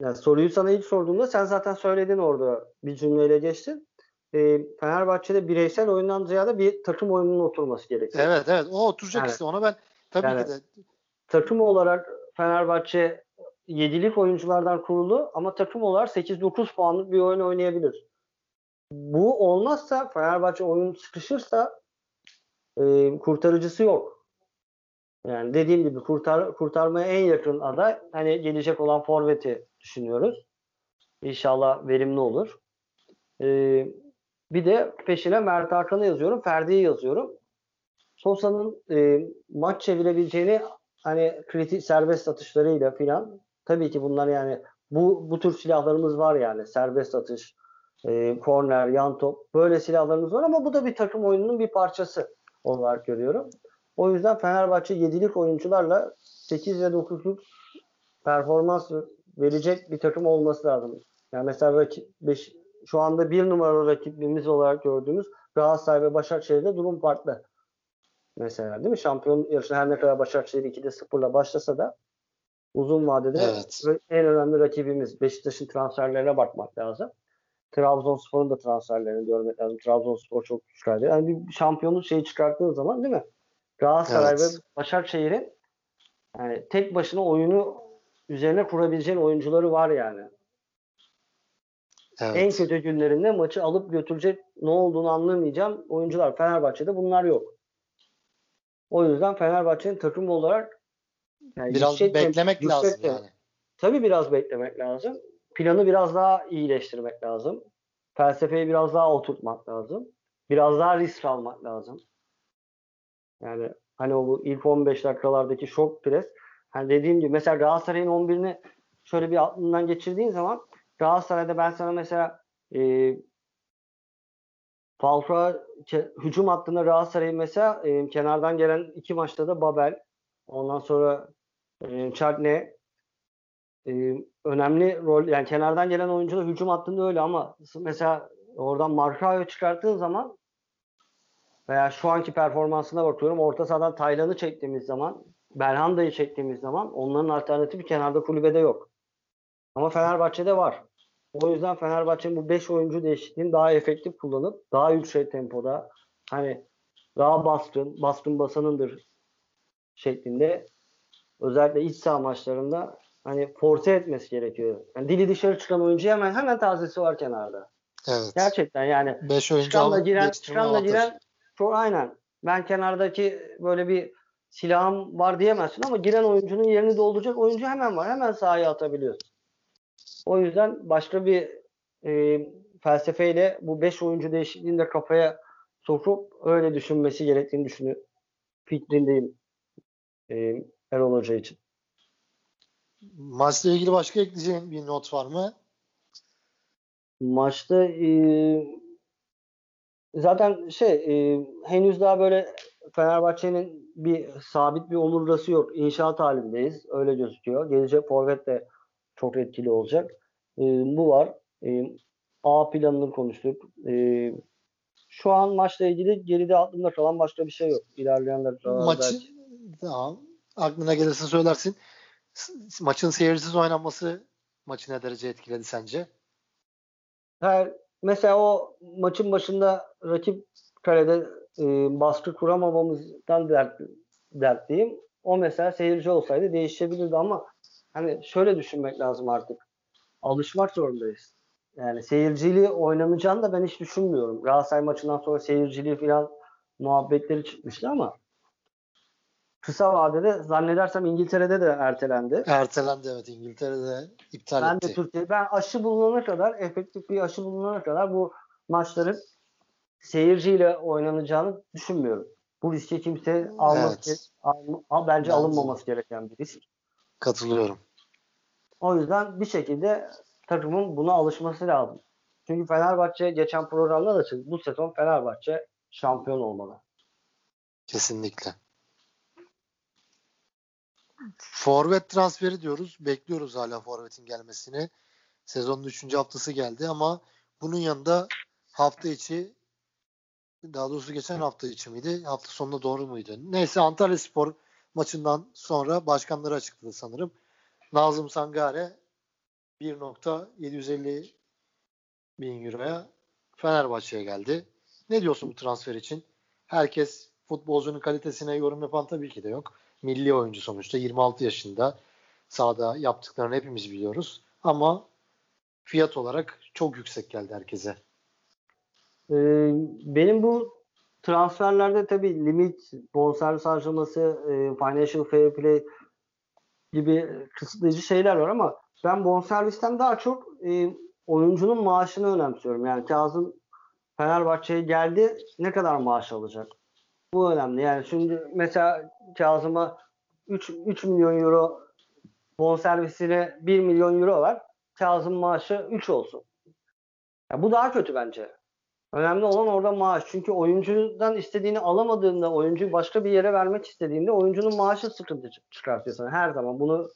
Yani soruyu sana ilk sorduğumda sen zaten söyledin orada bir cümleyle geçtin. Ee, Fenerbahçe'de bireysel oyundan ziyade bir takım oyununun oturması gerekiyor. Evet evet o oturacak Yani- işte ona ben tabii Yani- ki de Takım olarak Fenerbahçe 7'lik oyunculardan kurulu ama takım olarak 8-9 puanlık bir oyun oynayabilir. Bu olmazsa Fenerbahçe oyun sıkışırsa e, kurtarıcısı yok. Yani dediğim gibi kurtar, kurtarmaya en yakın aday hani gelecek olan forveti düşünüyoruz. İnşallah verimli olur. Ee, bir de peşine Mert Hakan'ı yazıyorum. Ferdi'yi yazıyorum. Sosa'nın e, maç çevirebileceğini hani kritik serbest atışlarıyla filan tabii ki bunlar yani bu bu tür silahlarımız var yani serbest atış, e, korner, yan top böyle silahlarımız var ama bu da bir takım oyununun bir parçası olarak görüyorum. O yüzden Fenerbahçe 7'lik oyuncularla 8 ve 9'luk performans verecek bir takım olması lazım. Yani mesela rakip, beş, şu anda bir numaralı rakibimiz olarak gördüğümüz Galatasaray ve Başakşehir'de durum farklı. Mesela değil mi? Şampiyon yarışına her ne kadar Başakşehir 2'de 0'la başlasa da uzun vadede Evet. en önemli rakibimiz. Beşiktaş'ın transferlerine bakmak lazım. Trabzonspor'un da transferlerini görmek lazım. Trabzonspor çok güçlü. Yani bir şampiyonluk şeyi çıkarttığın zaman değil mi? Galatasaray Evet. ve Başakşehir'in yani tek başına oyunu üzerine kurabileceğin oyuncuları var yani. En evet. kötü günlerinde maçı alıp götürecek ne olduğunu anlamayacağım oyuncular. Fenerbahçe'de bunlar yok. O yüzden Fenerbahçe'nin takım olarak yani biraz yüksek- beklemek yüksek lazım de- yani. Tabii biraz beklemek lazım. Planı biraz daha iyileştirmek lazım. Felsefeyi biraz daha oturtmak lazım. Biraz daha risk almak lazım. Yani hani o bu ilk 15 dakikalardaki şok pres. Hani dediğim gibi mesela Galatasaray'ın 11'ini şöyle bir aklından geçirdiğin zaman Galatasaray'da ben sana mesela e, Falcao hücum hattında Galatasaray'ın mesela e, kenardan gelen iki maçta da Babel ondan sonra e, Chardonnay e, önemli rol yani kenardan gelen oyuncular hücum hattında öyle ama mesela oradan Markao'yu çıkarttığın zaman veya şu anki performansına bakıyorum orta sahadan Taylan'ı çektiğimiz zaman Belhanda'yı çektiğimiz zaman onların alternatifi kenarda kulübede yok. Ama Fenerbahçe'de var. O yüzden Fenerbahçe'nin bu 5 oyuncu değişikliğini daha efektif kullanıp daha yüksek tempoda hani daha baskın, baskın basanındır şeklinde özellikle iç saha maçlarında hani force etmesi gerekiyor. Yani dili dışarı çıkan oyuncu hemen hemen tazesi var kenarda. Evet. Gerçekten yani 5 oyuncu çıkanla giren, çıkanla giren çok aynen. Ben kenardaki böyle bir silahım var diyemezsin ama giren oyuncunun yerini dolduracak oyuncu hemen var. Hemen sahaya atabiliyorsun. O yüzden başka bir e, felsefeyle bu 5 oyuncu değişikliğini de kafaya sokup öyle düşünmesi gerektiğini düşünüyorum. Fikrindeyim e, Erol Hoca için. Maçla ilgili başka ekleyeceğin bir not var mı? Maçta e, zaten şey e, henüz daha böyle Fenerbahçe'nin bir sabit bir omurgası yok. İnşaat halindeyiz. Öyle gözüküyor. Gelecek forvet de çok etkili olacak. E, bu var. E, A planını konuştuk. E, şu an maçla ilgili geride aklımda kalan başka bir şey yok. İlerleyen dakikalarda Maçı belki- tamam. Aklına gelirse söylersin. Maçın seyirsiz oynanması maçı ne derece etkiledi sence? Her, mesela o maçın başında rakip kalede e, baskı kuramamamızdan dert, dertliyim. O mesela seyirci olsaydı değişebilirdi ama hani şöyle düşünmek lazım artık. alışmak zorundayız. Yani seyircili oynanacağını da ben hiç düşünmüyorum. Galatasaray maçından sonra seyircili falan muhabbetleri çıkmıştı ama kısa vadede zannedersem İngiltere'de de ertelendi. Ertelendi evet İngiltere'de iptal ben etti. de Türkiye ben aşı bulunana kadar efektif bir aşı bulunana kadar bu maçların seyirciyle oynanacağını düşünmüyorum. Bu riski kimse alması, Evet. al- al- bence Bence alınmaması gereken bir risk. Katılıyorum. O yüzden bir şekilde takımın buna alışması lazım. Çünkü Fenerbahçe geçen programda da çıktı. Bu sezon Fenerbahçe şampiyon olmalı. Kesinlikle. Forvet transferi diyoruz. Bekliyoruz hala forvetin gelmesini. Sezonun 3. haftası geldi ama bunun yanında hafta içi daha doğrusu geçen hafta içi miydi? Hafta sonunda doğru muydu? Neyse Antalya Spor maçından sonra başkanları açıkladı sanırım. Nazım Sangare 1.750 bin euroya Fenerbahçe'ye geldi. Ne diyorsun bu transfer için? Herkes futbolcunun kalitesine yorum yapan tabii ki de yok. Milli oyuncu sonuçta 26 yaşında sahada yaptıklarını hepimiz biliyoruz. Ama fiyat olarak çok yüksek geldi herkese. Ee, benim bu transferlerde tabii limit, bonservis harcaması, e, financial fair play gibi kısıtlayıcı şeyler var ama ben bonservisten daha çok e, oyuncunun maaşını önemsiyorum. Yani Kazım Fenerbahçe'ye geldi ne kadar maaş alacak? Bu önemli. Yani şimdi mesela Kazım'a 3, 3 milyon euro bonservisine 1 milyon euro var. Kazım maaşı 3 olsun. Ya bu daha kötü bence. Önemli olan orada maaş. Çünkü oyuncudan istediğini alamadığında, oyuncuyu başka bir yere vermek istediğinde oyuncunun maaşı sıkıntı çı- çıkartıyor sana. Her zaman bunu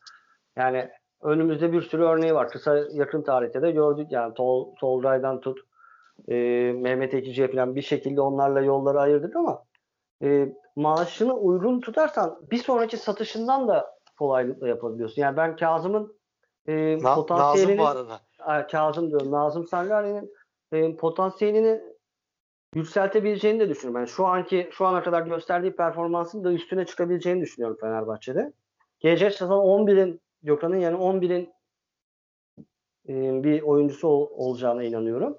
yani önümüzde bir sürü örneği var. Kısa yakın tarihte de gördük. Yani Tol, Tolgay'dan tut e, Mehmet Ekici'ye falan bir şekilde onlarla yolları ayırdık ama e, maaşını uygun tutarsan bir sonraki satışından da kolaylıkla yapabiliyorsun. Yani ben Kazım'ın e, Na- Nazım potansiyelini bu arada. Ay, Kazım diyorum. Nazım Sangari'nin e, potansiyelini yükseltebileceğini de düşünüyorum. Yani şu anki şu ana kadar gösterdiği performansın da üstüne çıkabileceğini düşünüyorum Fenerbahçe'de. Gelecek sezon 11'in Gökhan'ın yani 11'in e, bir oyuncusu ol- olacağına inanıyorum.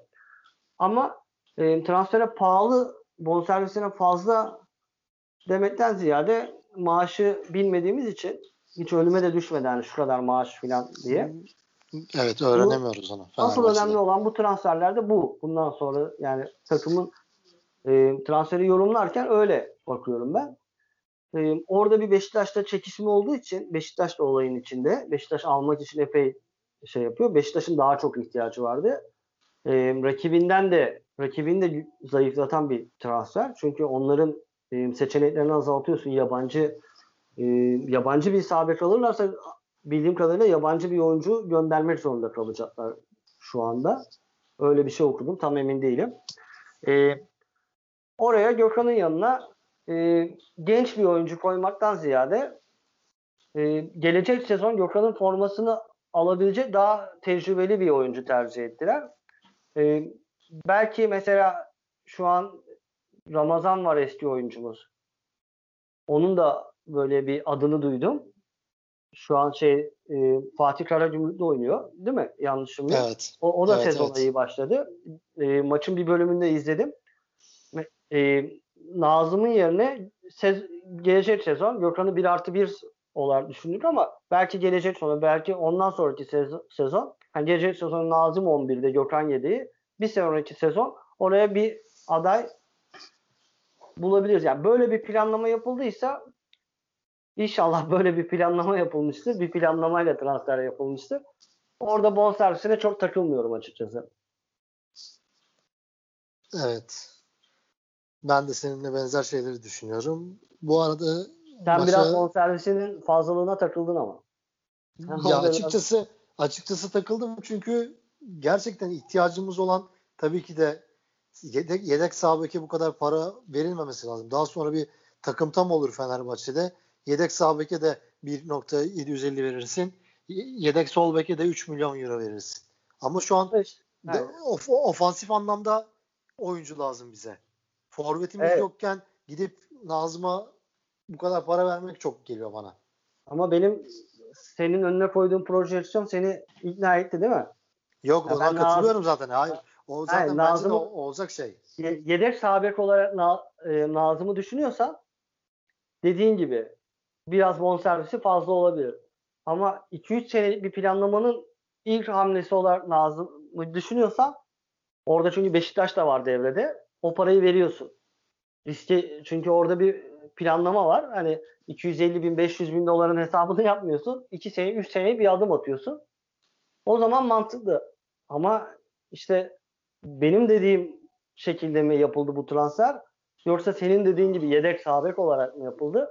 Ama e, transfere pahalı bonservisine fazla demekten ziyade maaşı bilmediğimiz için hiç önüme de düşmedi yani şu kadar maaş falan diye. Evet öğrenemiyoruz onu. Asıl önemli olan bu transferlerde bu. Bundan sonra yani takımın e, transferi yorumlarken öyle bakıyorum ben. E, orada bir Beşiktaş'ta çekişme olduğu için Beşiktaş da olayın içinde. Beşiktaş almak için epey şey yapıyor. Beşiktaş'ın daha çok ihtiyacı vardı. E, rakibinden de rakibini de zayıflatan bir transfer. Çünkü onların e, seçeneklerini azaltıyorsun. Yabancı e, yabancı bir sabek alırlarsa bildiğim kadarıyla yabancı bir oyuncu göndermek zorunda kalacaklar şu anda. Öyle bir şey okudum. Tam emin değilim. E, oraya Gökhan'ın yanına e, genç bir oyuncu koymaktan ziyade e, gelecek sezon Gökhan'ın formasını alabilecek daha tecrübeli bir oyuncu tercih ettiler. Belki mesela şu an Ramazan var eski oyuncumuz. Onun da böyle bir adını duydum. Şu an şey e, Fatih Karagümrük'te oynuyor. Değil mi? Yanlışım yok. Evet. O, o da Evet, sezona evet. iyi başladı. E, maçın bir bölümünde izledim. E, Nazım'ın yerine sez, gelecek sezon Gökhan'ı 1 artı 1 olarak düşündük ama belki gelecek sezon, belki ondan sonraki sezon, sezon yani gelecek sezon Nazım 11'de Gökhan 7'yi bir sonraki sezon oraya bir aday bulabiliriz. Yani böyle bir planlama yapıldıysa inşallah böyle bir planlama yapılmıştır. Bir planlamayla transfer yapılmıştır. Orada bonservisine çok takılmıyorum açıkçası. Evet. Ben de seninle benzer şeyleri düşünüyorum. Bu arada Sen maça- biraz bonservisinin fazlalığına takıldın ama. ya açıkçası açıkçası takıldım çünkü gerçekten ihtiyacımız olan tabii ki de yedek, yedek sağ bu kadar para verilmemesi lazım. Daha sonra bir takım tam olur Fenerbahçe'de. Yedek sağ de 1.750 verirsin. Yedek sol beke de 3 milyon euro verirsin. Ama şu an Evet. de- of- ofansif anlamda oyuncu lazım bize. Forvetimiz Evet. yokken gidip Nazım'a bu kadar para vermek çok geliyor bana. Ama benim senin önüne koyduğun projeksiyon seni ikna etti değil mi? Yok Ya ona ben katılıyorum zaten. Hayır. O zaten Hayır, bence de Nazım'ı- olacak şey. Ye- Yedek sağ bek olarak Na- e, Nazım'ı düşünüyorsan dediğin gibi biraz bonservisi fazla olabilir. Ama 2-3 senelik bir planlamanın ilk hamlesi olarak Nazım'ı düşünüyorsan orada çünkü Beşiktaş da var devrede. O parayı veriyorsun. Riske, çünkü orada bir planlama var. Hani 250 bin 500 bin doların hesabını yapmıyorsun. 2 sene 3 seneye bir adım atıyorsun. O zaman mantıklı. Ama işte benim dediğim şekilde mi yapıldı bu transfer? Yoksa senin dediğin gibi yedek sağ bek olarak mı yapıldı?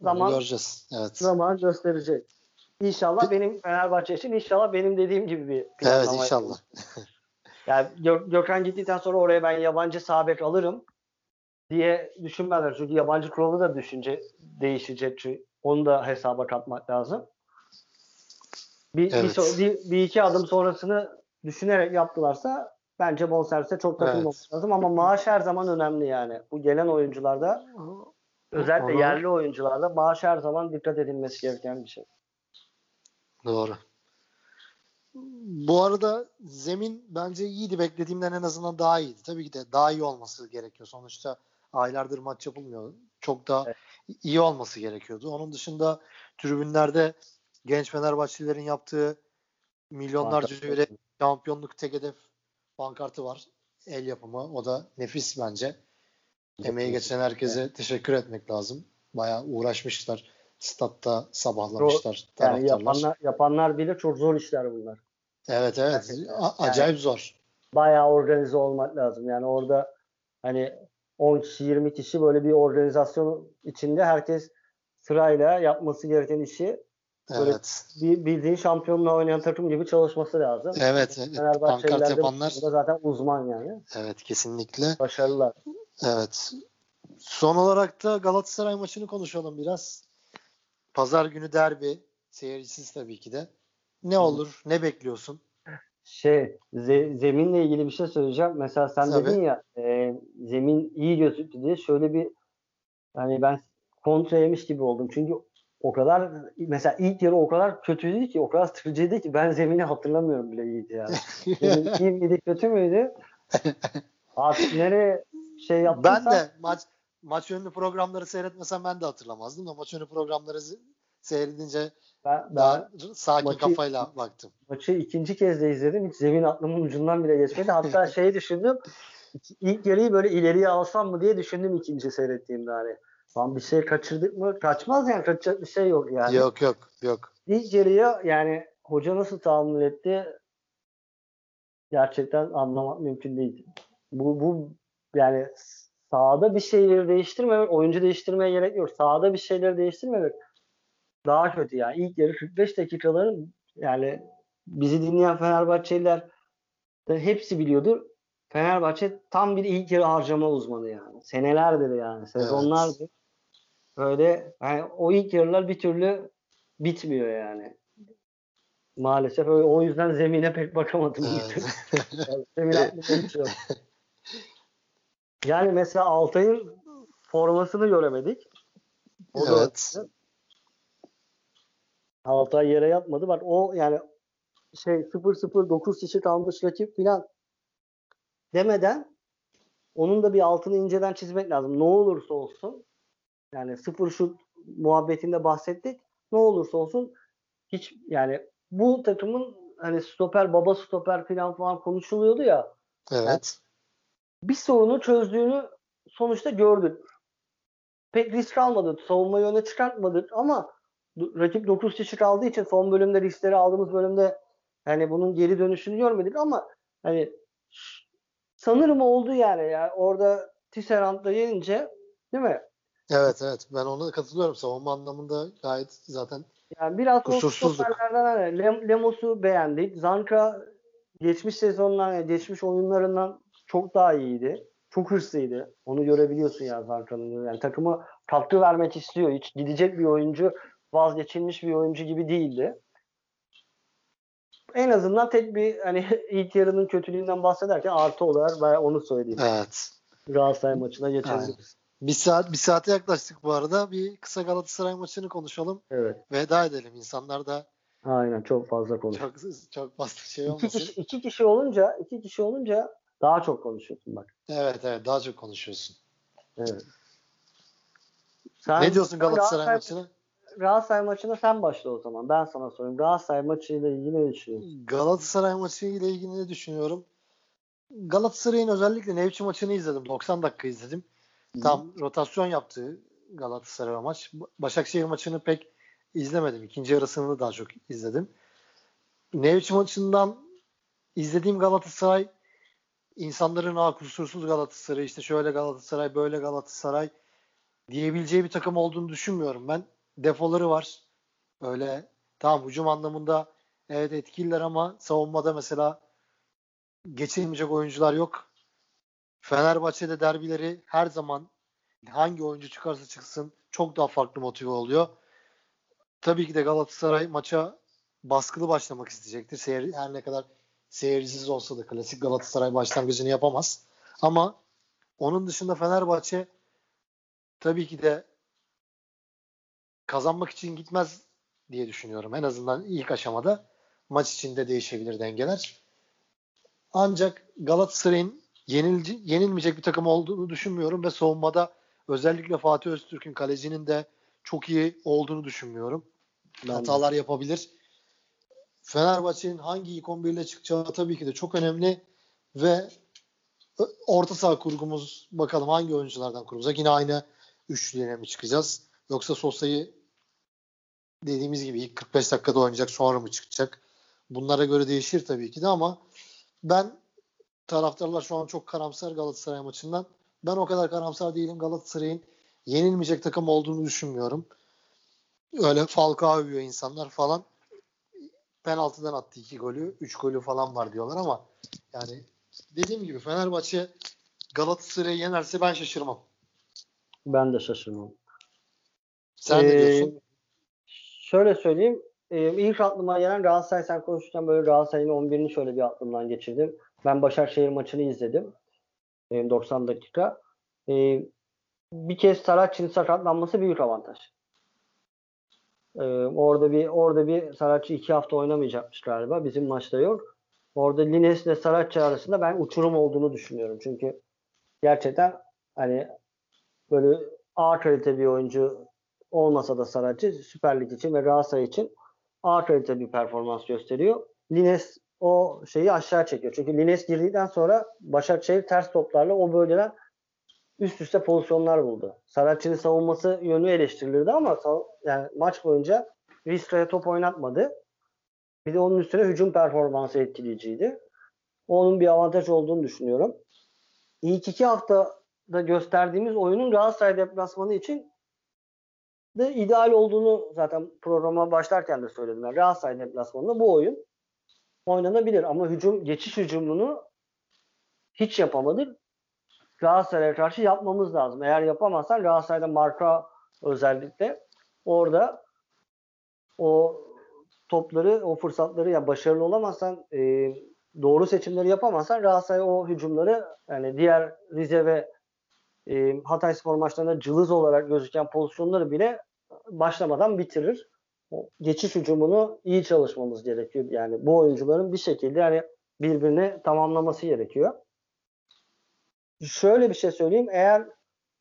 Zaman göreceğiz. Evet. zaman gösterecek. İnşallah benim Fenerbahçe için inşallah benim dediğim gibi bir planlama Evet inşallah. Yani Gö- Gökhan gittikten sonra oraya ben yabancı sağ bek alırım diye düşünmezler. Çünkü yabancı kuralı da düşünce değişecek. Çünkü onu da hesaba katmak lazım. Bir, Evet. bir, bir iki adım sonrasını düşünerek yaptılarsa bence bonservise çok takılmamak Evet. lazım ama maaş her zaman önemli yani. Bu gelen oyuncularda özellikle Onu- yerli oyuncularda maaş her zaman dikkat edilmesi gereken bir şey. Doğru. Bu arada zemin bence iyiydi. Beklediğimden en azından daha iyiydi. Tabii ki de daha iyi olması gerekiyor. Sonuçta aylardır maç yapılmıyor. Çok daha Evet. iyi olması gerekiyordu. Onun dışında tribünlerde genç Fenerbahçelilerin yaptığı milyonlarca euro şampiyonluk tek hedef pankartı var. El yapımı. O da nefis bence. Emeği geçen herkese teşekkür etmek lazım. Bayağı uğraşmışlar. Statta sabahlamışlar Yani taraftarlar. yapanlar, yapanlar bilir çok zor işler bunlar. Evet evet. Gerçekten. A- acayip zor. Bayağı organize olmak lazım. Yani orada hani 10 kişi 20 kişi böyle bir organizasyon içinde herkes sırayla yapması gereken işi Böyle- Evet. bildiğin şampiyonla oynayan takım gibi çalışması lazım. Evet. evet. Pankart yapanlar konuda zaten uzman yani. evet kesinlikle. Başarılılar. Evet. Son olarak da Galatasaray maçını konuşalım biraz. Pazar günü derbi. Seyircisiz tabii ki de. Ne olur? Ne bekliyorsun? Şey, ze- zeminle ilgili bir şey söyleyeceğim. Mesela sen Tabii. dedin ya e, zemin iyi gözüktü diye şöyle bir hani ben kontra yemiş gibi oldum. Çünkü o kadar mesela ilk yarı o kadar kötüydü ki o kadar sıkıcıydı ki ben zemini hatırlamıyorum bile iyiydi yani. Zemin iyi miydi kötü müydü? Artık nereye şey yaptıysa Ben de maç maç önlü programları seyretmesem ben de hatırlamazdım da maç önlü programları seyredince ben, ben daha sakin maçı- kafayla baktım. maçı ikinci kez de izledim. Hiç zemin aklımın ucundan bile geçmedi. Hatta şeyi düşündüm. İlk yarıyı böyle ileriye alsam mı diye düşündüm ikinci seyrettiğimde hani. Lan bir şey kaçırdık mı? Kaçmaz yani. Kaçacak bir şey yok yani. Yok yok yok. Yarıya yani hoca nasıl tahammül etti gerçekten anlamak mümkün değil. Bu, bu yani sahada bir şeyleri değiştirmemek, oyuncu değiştirmeye gerek yok. Sahada bir şeyleri değiştirmemek daha kötü yani. İlk yarı 45 dakikaların yani bizi dinleyen Fenerbahçeliler hepsi biliyordur. Fenerbahçe tam bir ilk yarı harcama uzmanı yani. Senelerdir yani. Sezonlardır. Böyle yani o ilk yarılar bir türlü bitmiyor yani. Maalesef öyle, o yüzden zemine pek bakamadım. Evet. Zemin yok. Yani mesela Altay'ın formasını göremedik. O da Evet. öyle. Altay yere yatmadı. Bak o yani şey 0-0 9 kişi kalmış rakip filan demeden onun da bir altını inceden çizmek lazım. Ne olursa olsun yani sıfır şut muhabbetinde bahsettik. Ne olursa olsun hiç yani bu takımın hani stoper baba stoper filan falan konuşuluyordu ya Evet. bir sorunu çözdüğünü sonuçta gördük. Pek risk almadık. Savunmayı öne çıkartmadık ama rakip 9 kişi kaldığı için son bölümde riskleri aldığımız bölümde hani bunun geri dönüşünü görmedik ama hani sanırım oldu yani. yani orada Tisserand'da yenince değil mi? Evet evet. Ben ona katılıyorum. Savunma anlamında gayet zaten Yani biraz stoperlerden hani Lem- Lemos'u beğendik. Zanka geçmiş sezonlar, geçmiş oyunlarından çok daha iyiydi. Çok hırslıydı. Onu görebiliyorsun ya Zanka'nın. Yani takımı katkı vermek istiyor. Hiç gidecek bir oyuncu, vazgeçilmiş bir oyuncu gibi değildi. En azından tek bir hani ilk yarının kötülüğünden bahsederken artı olarak ben onu söyleyeyim. evet. Galatasaray maçına geçebiliriz. Bir saat bir saate yaklaştık bu arada. Bir kısa Galatasaray maçını konuşalım. Evet. Veda edelim. İnsanlar da Aynen çok fazla konuşuyor. çok çok fazla şey İki olmasın. kişi, iki kişi olunca iki kişi olunca daha çok konuşuyorsun bak. Evet evet daha çok konuşuyorsun. Evet. Sen, ne diyorsun Galatasaray Galatasaray- maçına? Galatasaray maçına sen başla o zaman. Ben sana sorayım. Galatasaray maçıyla ilgili ne düşünüyorsun? Galatasaray maçı ile ilgili ne düşünüyorum? Galatasaray'ın özellikle Nevçi maçını izledim. 90 dakika izledim. Tam rotasyon yaptığı Galatasaray maç. Başakşehir maçını pek izlemedim. İkinci yarısını daha çok izledim. Nevçi maçından izlediğim Galatasaray insanların ha kusursuz Galatasaray işte şöyle Galatasaray böyle Galatasaray diyebileceği bir takım olduğunu düşünmüyorum ben. Defoları var. Öyle tamam hücum anlamında evet etkililer ama savunmada mesela geçilmeyecek oyuncular yok. Fenerbahçe'de derbileri her zaman hangi oyuncu çıkarsa çıksın çok daha farklı motive oluyor. Tabii ki de Galatasaray maça baskılı başlamak isteyecektir. Seyir, her ne kadar seyircisiz olsa da klasik Galatasaray başlangıcını yapamaz. Ama onun dışında Fenerbahçe tabii ki de kazanmak için gitmez diye düşünüyorum. En azından ilk aşamada maç içinde değişebilir dengeler. Ancak Galatasaray'ın yenilci, yenilmeyecek bir takım olduğunu düşünmüyorum ve savunmada özellikle Fatih Öztürk'ün kalecinin de çok iyi olduğunu düşünmüyorum. Ben de. Hatalar yapabilir. Fenerbahçe'nin hangi ilk 11 ile çıkacağı tabii ki de çok önemli ve orta saha kurgumuz bakalım hangi oyunculardan kurulacak. Yine aynı üçlüye mi çıkacağız? Yoksa Sosa'yı dediğimiz gibi ilk 45 dakikada oynayacak sonra mı çıkacak? Bunlara göre değişir tabii ki de ama ben taraftarlar şu an çok karamsar Galatasaray maçından. Ben o kadar karamsar değilim. Galatasaray'ın yenilmeyecek takım olduğunu düşünmüyorum. Öyle Falcao övüyor insanlar falan. Penaltıdan attı iki golü. Üç golü falan var diyorlar ama yani dediğim gibi Fenerbahçe Galatasaray'ı yenerse ben şaşırmam. Ben de şaşırmam. Sen ne Ee, diyorsun? Şöyle söyleyeyim. Ee, ilk aklıma gelen Galatasaray sen konuşurken böyle Galatasaray'ın 11'ini şöyle bir aklımdan geçirdim. Ben Başakşehir maçını izledim. Ee, 90 dakika. Ee, bir kez Saratçı'nın sakatlanması büyük avantaj. Ee, orada bir orada bir Saratçı iki hafta oynamayacakmış galiba. Bizim maçta yok. Orada Lines ile Saratçı arasında ben uçurum olduğunu düşünüyorum. Çünkü gerçekten hani böyle A kalite bir oyuncu olmasa da Saratçı Süper Lig için ve Galatasaray için A kalite bir performans gösteriyor. Lines o şeyi aşağı çekiyor. Çünkü Lines girdikten sonra Başakşehir ters toplarla o bölgeden üst üste pozisyonlar buldu. Saratçı'nın savunması yönü eleştirilirdi ama yani maç boyunca Vizca'ya top oynatmadı. Bir de onun üstüne hücum performansı etkileyiciydi. Onun bir avantaj olduğunu düşünüyorum. İlk iki haftada gösterdiğimiz oyunun Galatasaray deplasmanı için de ideal olduğunu zaten programa başlarken de söyledim. Yani Galatasaray deplasmanında bu oyun oynanabilir ama hücum geçiş hücumunu hiç yapamadık. Galatasaray'a karşı yapmamız lazım. Eğer yapamazsan Galatasaray'da marka özellikle orada o topları, o fırsatları ya başarılı olamazsan e, doğru seçimleri yapamazsan Galatasaray o hücumları yani diğer Rize ve e, Hatay spor maçlarında cılız olarak gözüken pozisyonları bile başlamadan bitirir. Geçiş hücumunu iyi çalışmamız gerekiyor. Yani bu oyuncuların bir şekilde yani birbirini tamamlaması gerekiyor. Şöyle bir şey söyleyeyim. Eğer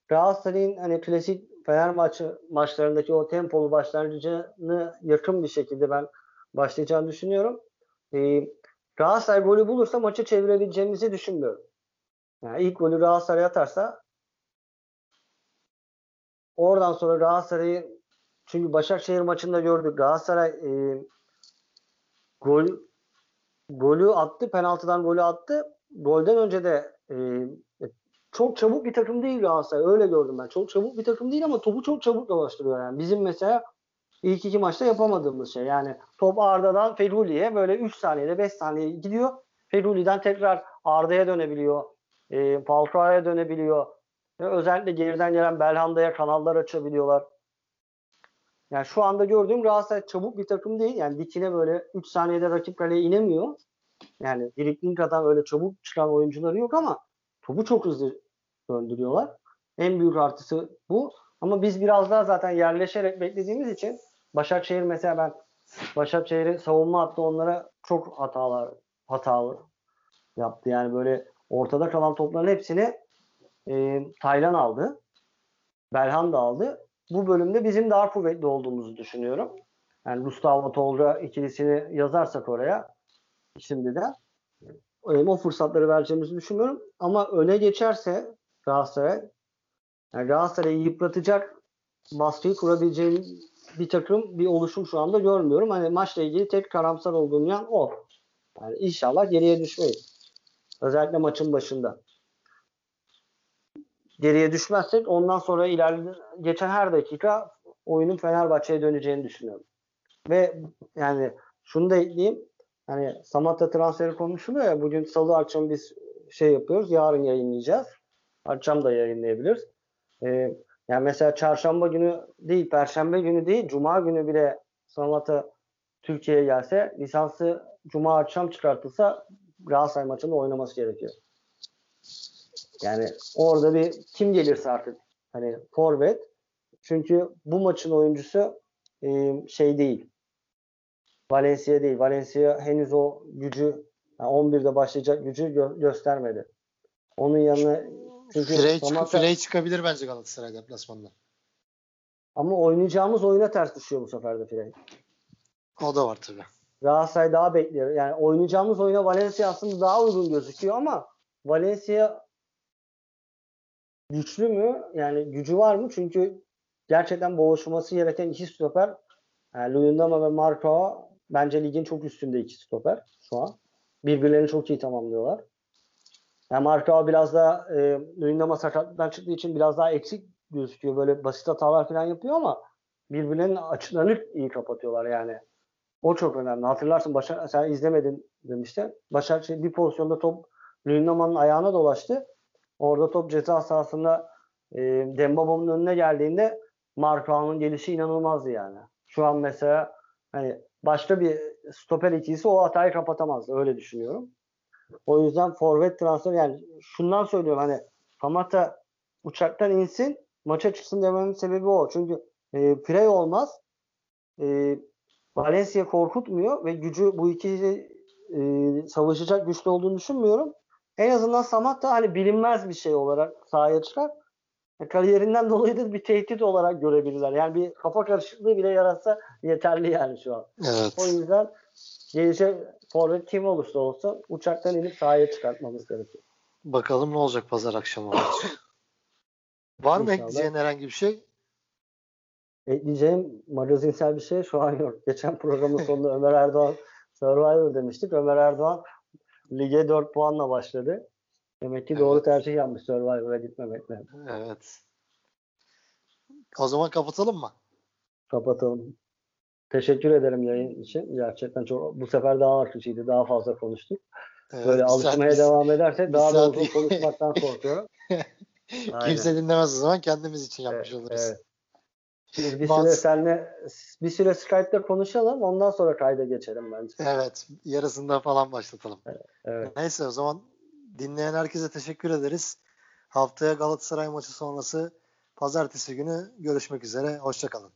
Galatasaray'ın hani klasik Fenerbahçe maçlarındaki o tempolu başlangıcını yakın bir şekilde ben başlayacağını düşünüyorum. Ee, Galatasaray golü bulursa maçı çevirebileceğimizi düşünmüyorum. Yani ilk golü Galatasaray atarsa oradan sonra Galatasaray'ı çünkü Başakşehir maçında gördük. Galatasaray e, gol golü attı. Penaltıdan golü attı. Golden önce de e, çok çabuk bir takım değil Galatasaray. Öyle gördüm ben. Çok çabuk bir takım değil ama topu çok çabuk dolaştırıyor yani. Bizim mesela ilk iki maçta yapamadığımız şey. Yani top Arda'dan Feruli'ye böyle 3 saniyede 5 saniye gidiyor. Feruli'den tekrar Arda'ya dönebiliyor. E, Falcao'ya dönebiliyor. Ve özellikle geriden gelen Belhanda'ya kanallar açabiliyorlar. Yani şu anda gördüğüm Galatasaray çabuk bir takım değil. Yani dikine böyle 3 saniyede rakip kaleye inemiyor. Yani Dirikling kadar öyle çabuk çıkan oyuncuları yok ama topu çok hızlı döndürüyorlar. En büyük artısı bu. Ama biz biraz daha zaten yerleşerek beklediğimiz için Başakşehir mesela ben Başakşehir'in savunma hattı onlara çok hatalar hatalı yaptı. Yani böyle ortada kalan topların hepsini e, Taylan aldı. Belhan da aldı. Bu bölümde bizim daha kuvvetli olduğumuzu düşünüyorum. Yani Gustavo Tolga ikilisini yazarsak oraya şimdiden e, o fırsatları vereceğimizi düşünmüyorum. Ama öne geçerse Galatasaray yani Galatasaray'ı yıpratacak baskıyı kurabileceğim bir takım bir oluşum şu anda görmüyorum. Hani maçla ilgili tek karamsar olduğum yan o. Yani inşallah geriye düşmeyiz. Özellikle maçın başında. Geriye düşmezsek ondan sonra ileride geçen her dakika oyunun Fenerbahçe'ye döneceğini düşünüyorum. Ve yani şunu da ekleyeyim. Hani Samatta transferi konuşuluyor ya bugün salı akşam biz şey yapıyoruz. Yarın yayınlayacağız. Akşam da yayınlayabiliriz. Ee, yani mesela çarşamba günü değil, perşembe günü değil, cuma günü bile Samatta Türkiye'ye gelse lisansı cuma akşam çıkartılsa Galatasaray maçında oynaması gerekiyor. Yani orada bir kim gelirse artık hani forvet çünkü bu maçın oyuncusu e, şey değil. Valencia değil. Valencia henüz o gücü yani 11'de başlayacak gücü gö- göstermedi. Onun yanına çünkü Frey, Samata, Frey çıkabilir bence Galatasaray deplasmanında. Ama oynayacağımız oyuna ters düşüyor bu sefer de Frey. O da var tabii. Galatasaray daha bekliyor. Yani oynayacağımız oyuna Valencia aslında daha uygun gözüküyor ama Valencia güçlü mü? Yani gücü var mı? Çünkü gerçekten boğuşması gereken iki stoper yani Luyendama ve Marco bence ligin çok üstünde iki stoper şu an. Birbirlerini çok iyi tamamlıyorlar. Yani Marco biraz da e, Luyendama sakatlıktan çıktığı için biraz daha eksik gözüküyor. Böyle basit hatalar falan yapıyor ama birbirlerinin açılarını iyi kapatıyorlar yani. O çok önemli. Hatırlarsın Başar, sen izlemedin demişti. Başakşehir bir pozisyonda top Lüneman'ın ayağına dolaştı. Orada top ceza sahasında e, Dembaba'nın önüne geldiğinde Markao'nun gelişi inanılmazdı yani. Şu an mesela hani başka bir stoper ikilisi o hatayı kapatamazdı. Öyle düşünüyorum. O yüzden forvet transfer yani şundan söylüyorum hani Kamata uçaktan insin maça çıksın dememin sebebi o. Çünkü e, Frey olmaz. E, Valencia korkutmuyor ve gücü bu ikisi e, savaşacak güçlü olduğunu düşünmüyorum. En azından Samat da hani bilinmez bir şey olarak sahaya çıkar. E, kariyerinden dolayı da bir tehdit olarak görebilirler. Yani bir kafa karışıklığı bile yaratsa yeterli yani şu an. Evet. O yüzden gelecek forvet kim olursa olsun uçaktan inip sahaya çıkartmamız gerekiyor. Bakalım ne olacak pazar akşamı. Var mı ekleyeceğin herhangi bir şey? ekleyeceğim magazinsel bir şey şu an yok. Geçen programın sonunda Ömer Erdoğan Survivor demiştik. Ömer Erdoğan lige 4 puanla başladı. Demek ki evet. doğru tercih yapmış Survivor'a gitmemekle. Evet. O zaman kapatalım mı? Kapatalım. Teşekkür ederim yayın için. Gerçekten çok bu sefer daha akıcıydı. Daha fazla konuştuk. Evet, Böyle alışmaya saat, devam ederse daha da uzun konuşmaktan korkuyorum. Kimse dinlemez o zaman kendimiz için yapmış evet, oluruz. Evet. Biz bir süre seninle bir süre Skype'da konuşalım. Ondan sonra kayda geçelim bence. Evet. Yarısında falan başlatalım. Evet, evet. Neyse o zaman dinleyen herkese teşekkür ederiz. Haftaya Galatasaray maçı sonrası pazartesi günü görüşmek üzere. Hoşçakalın.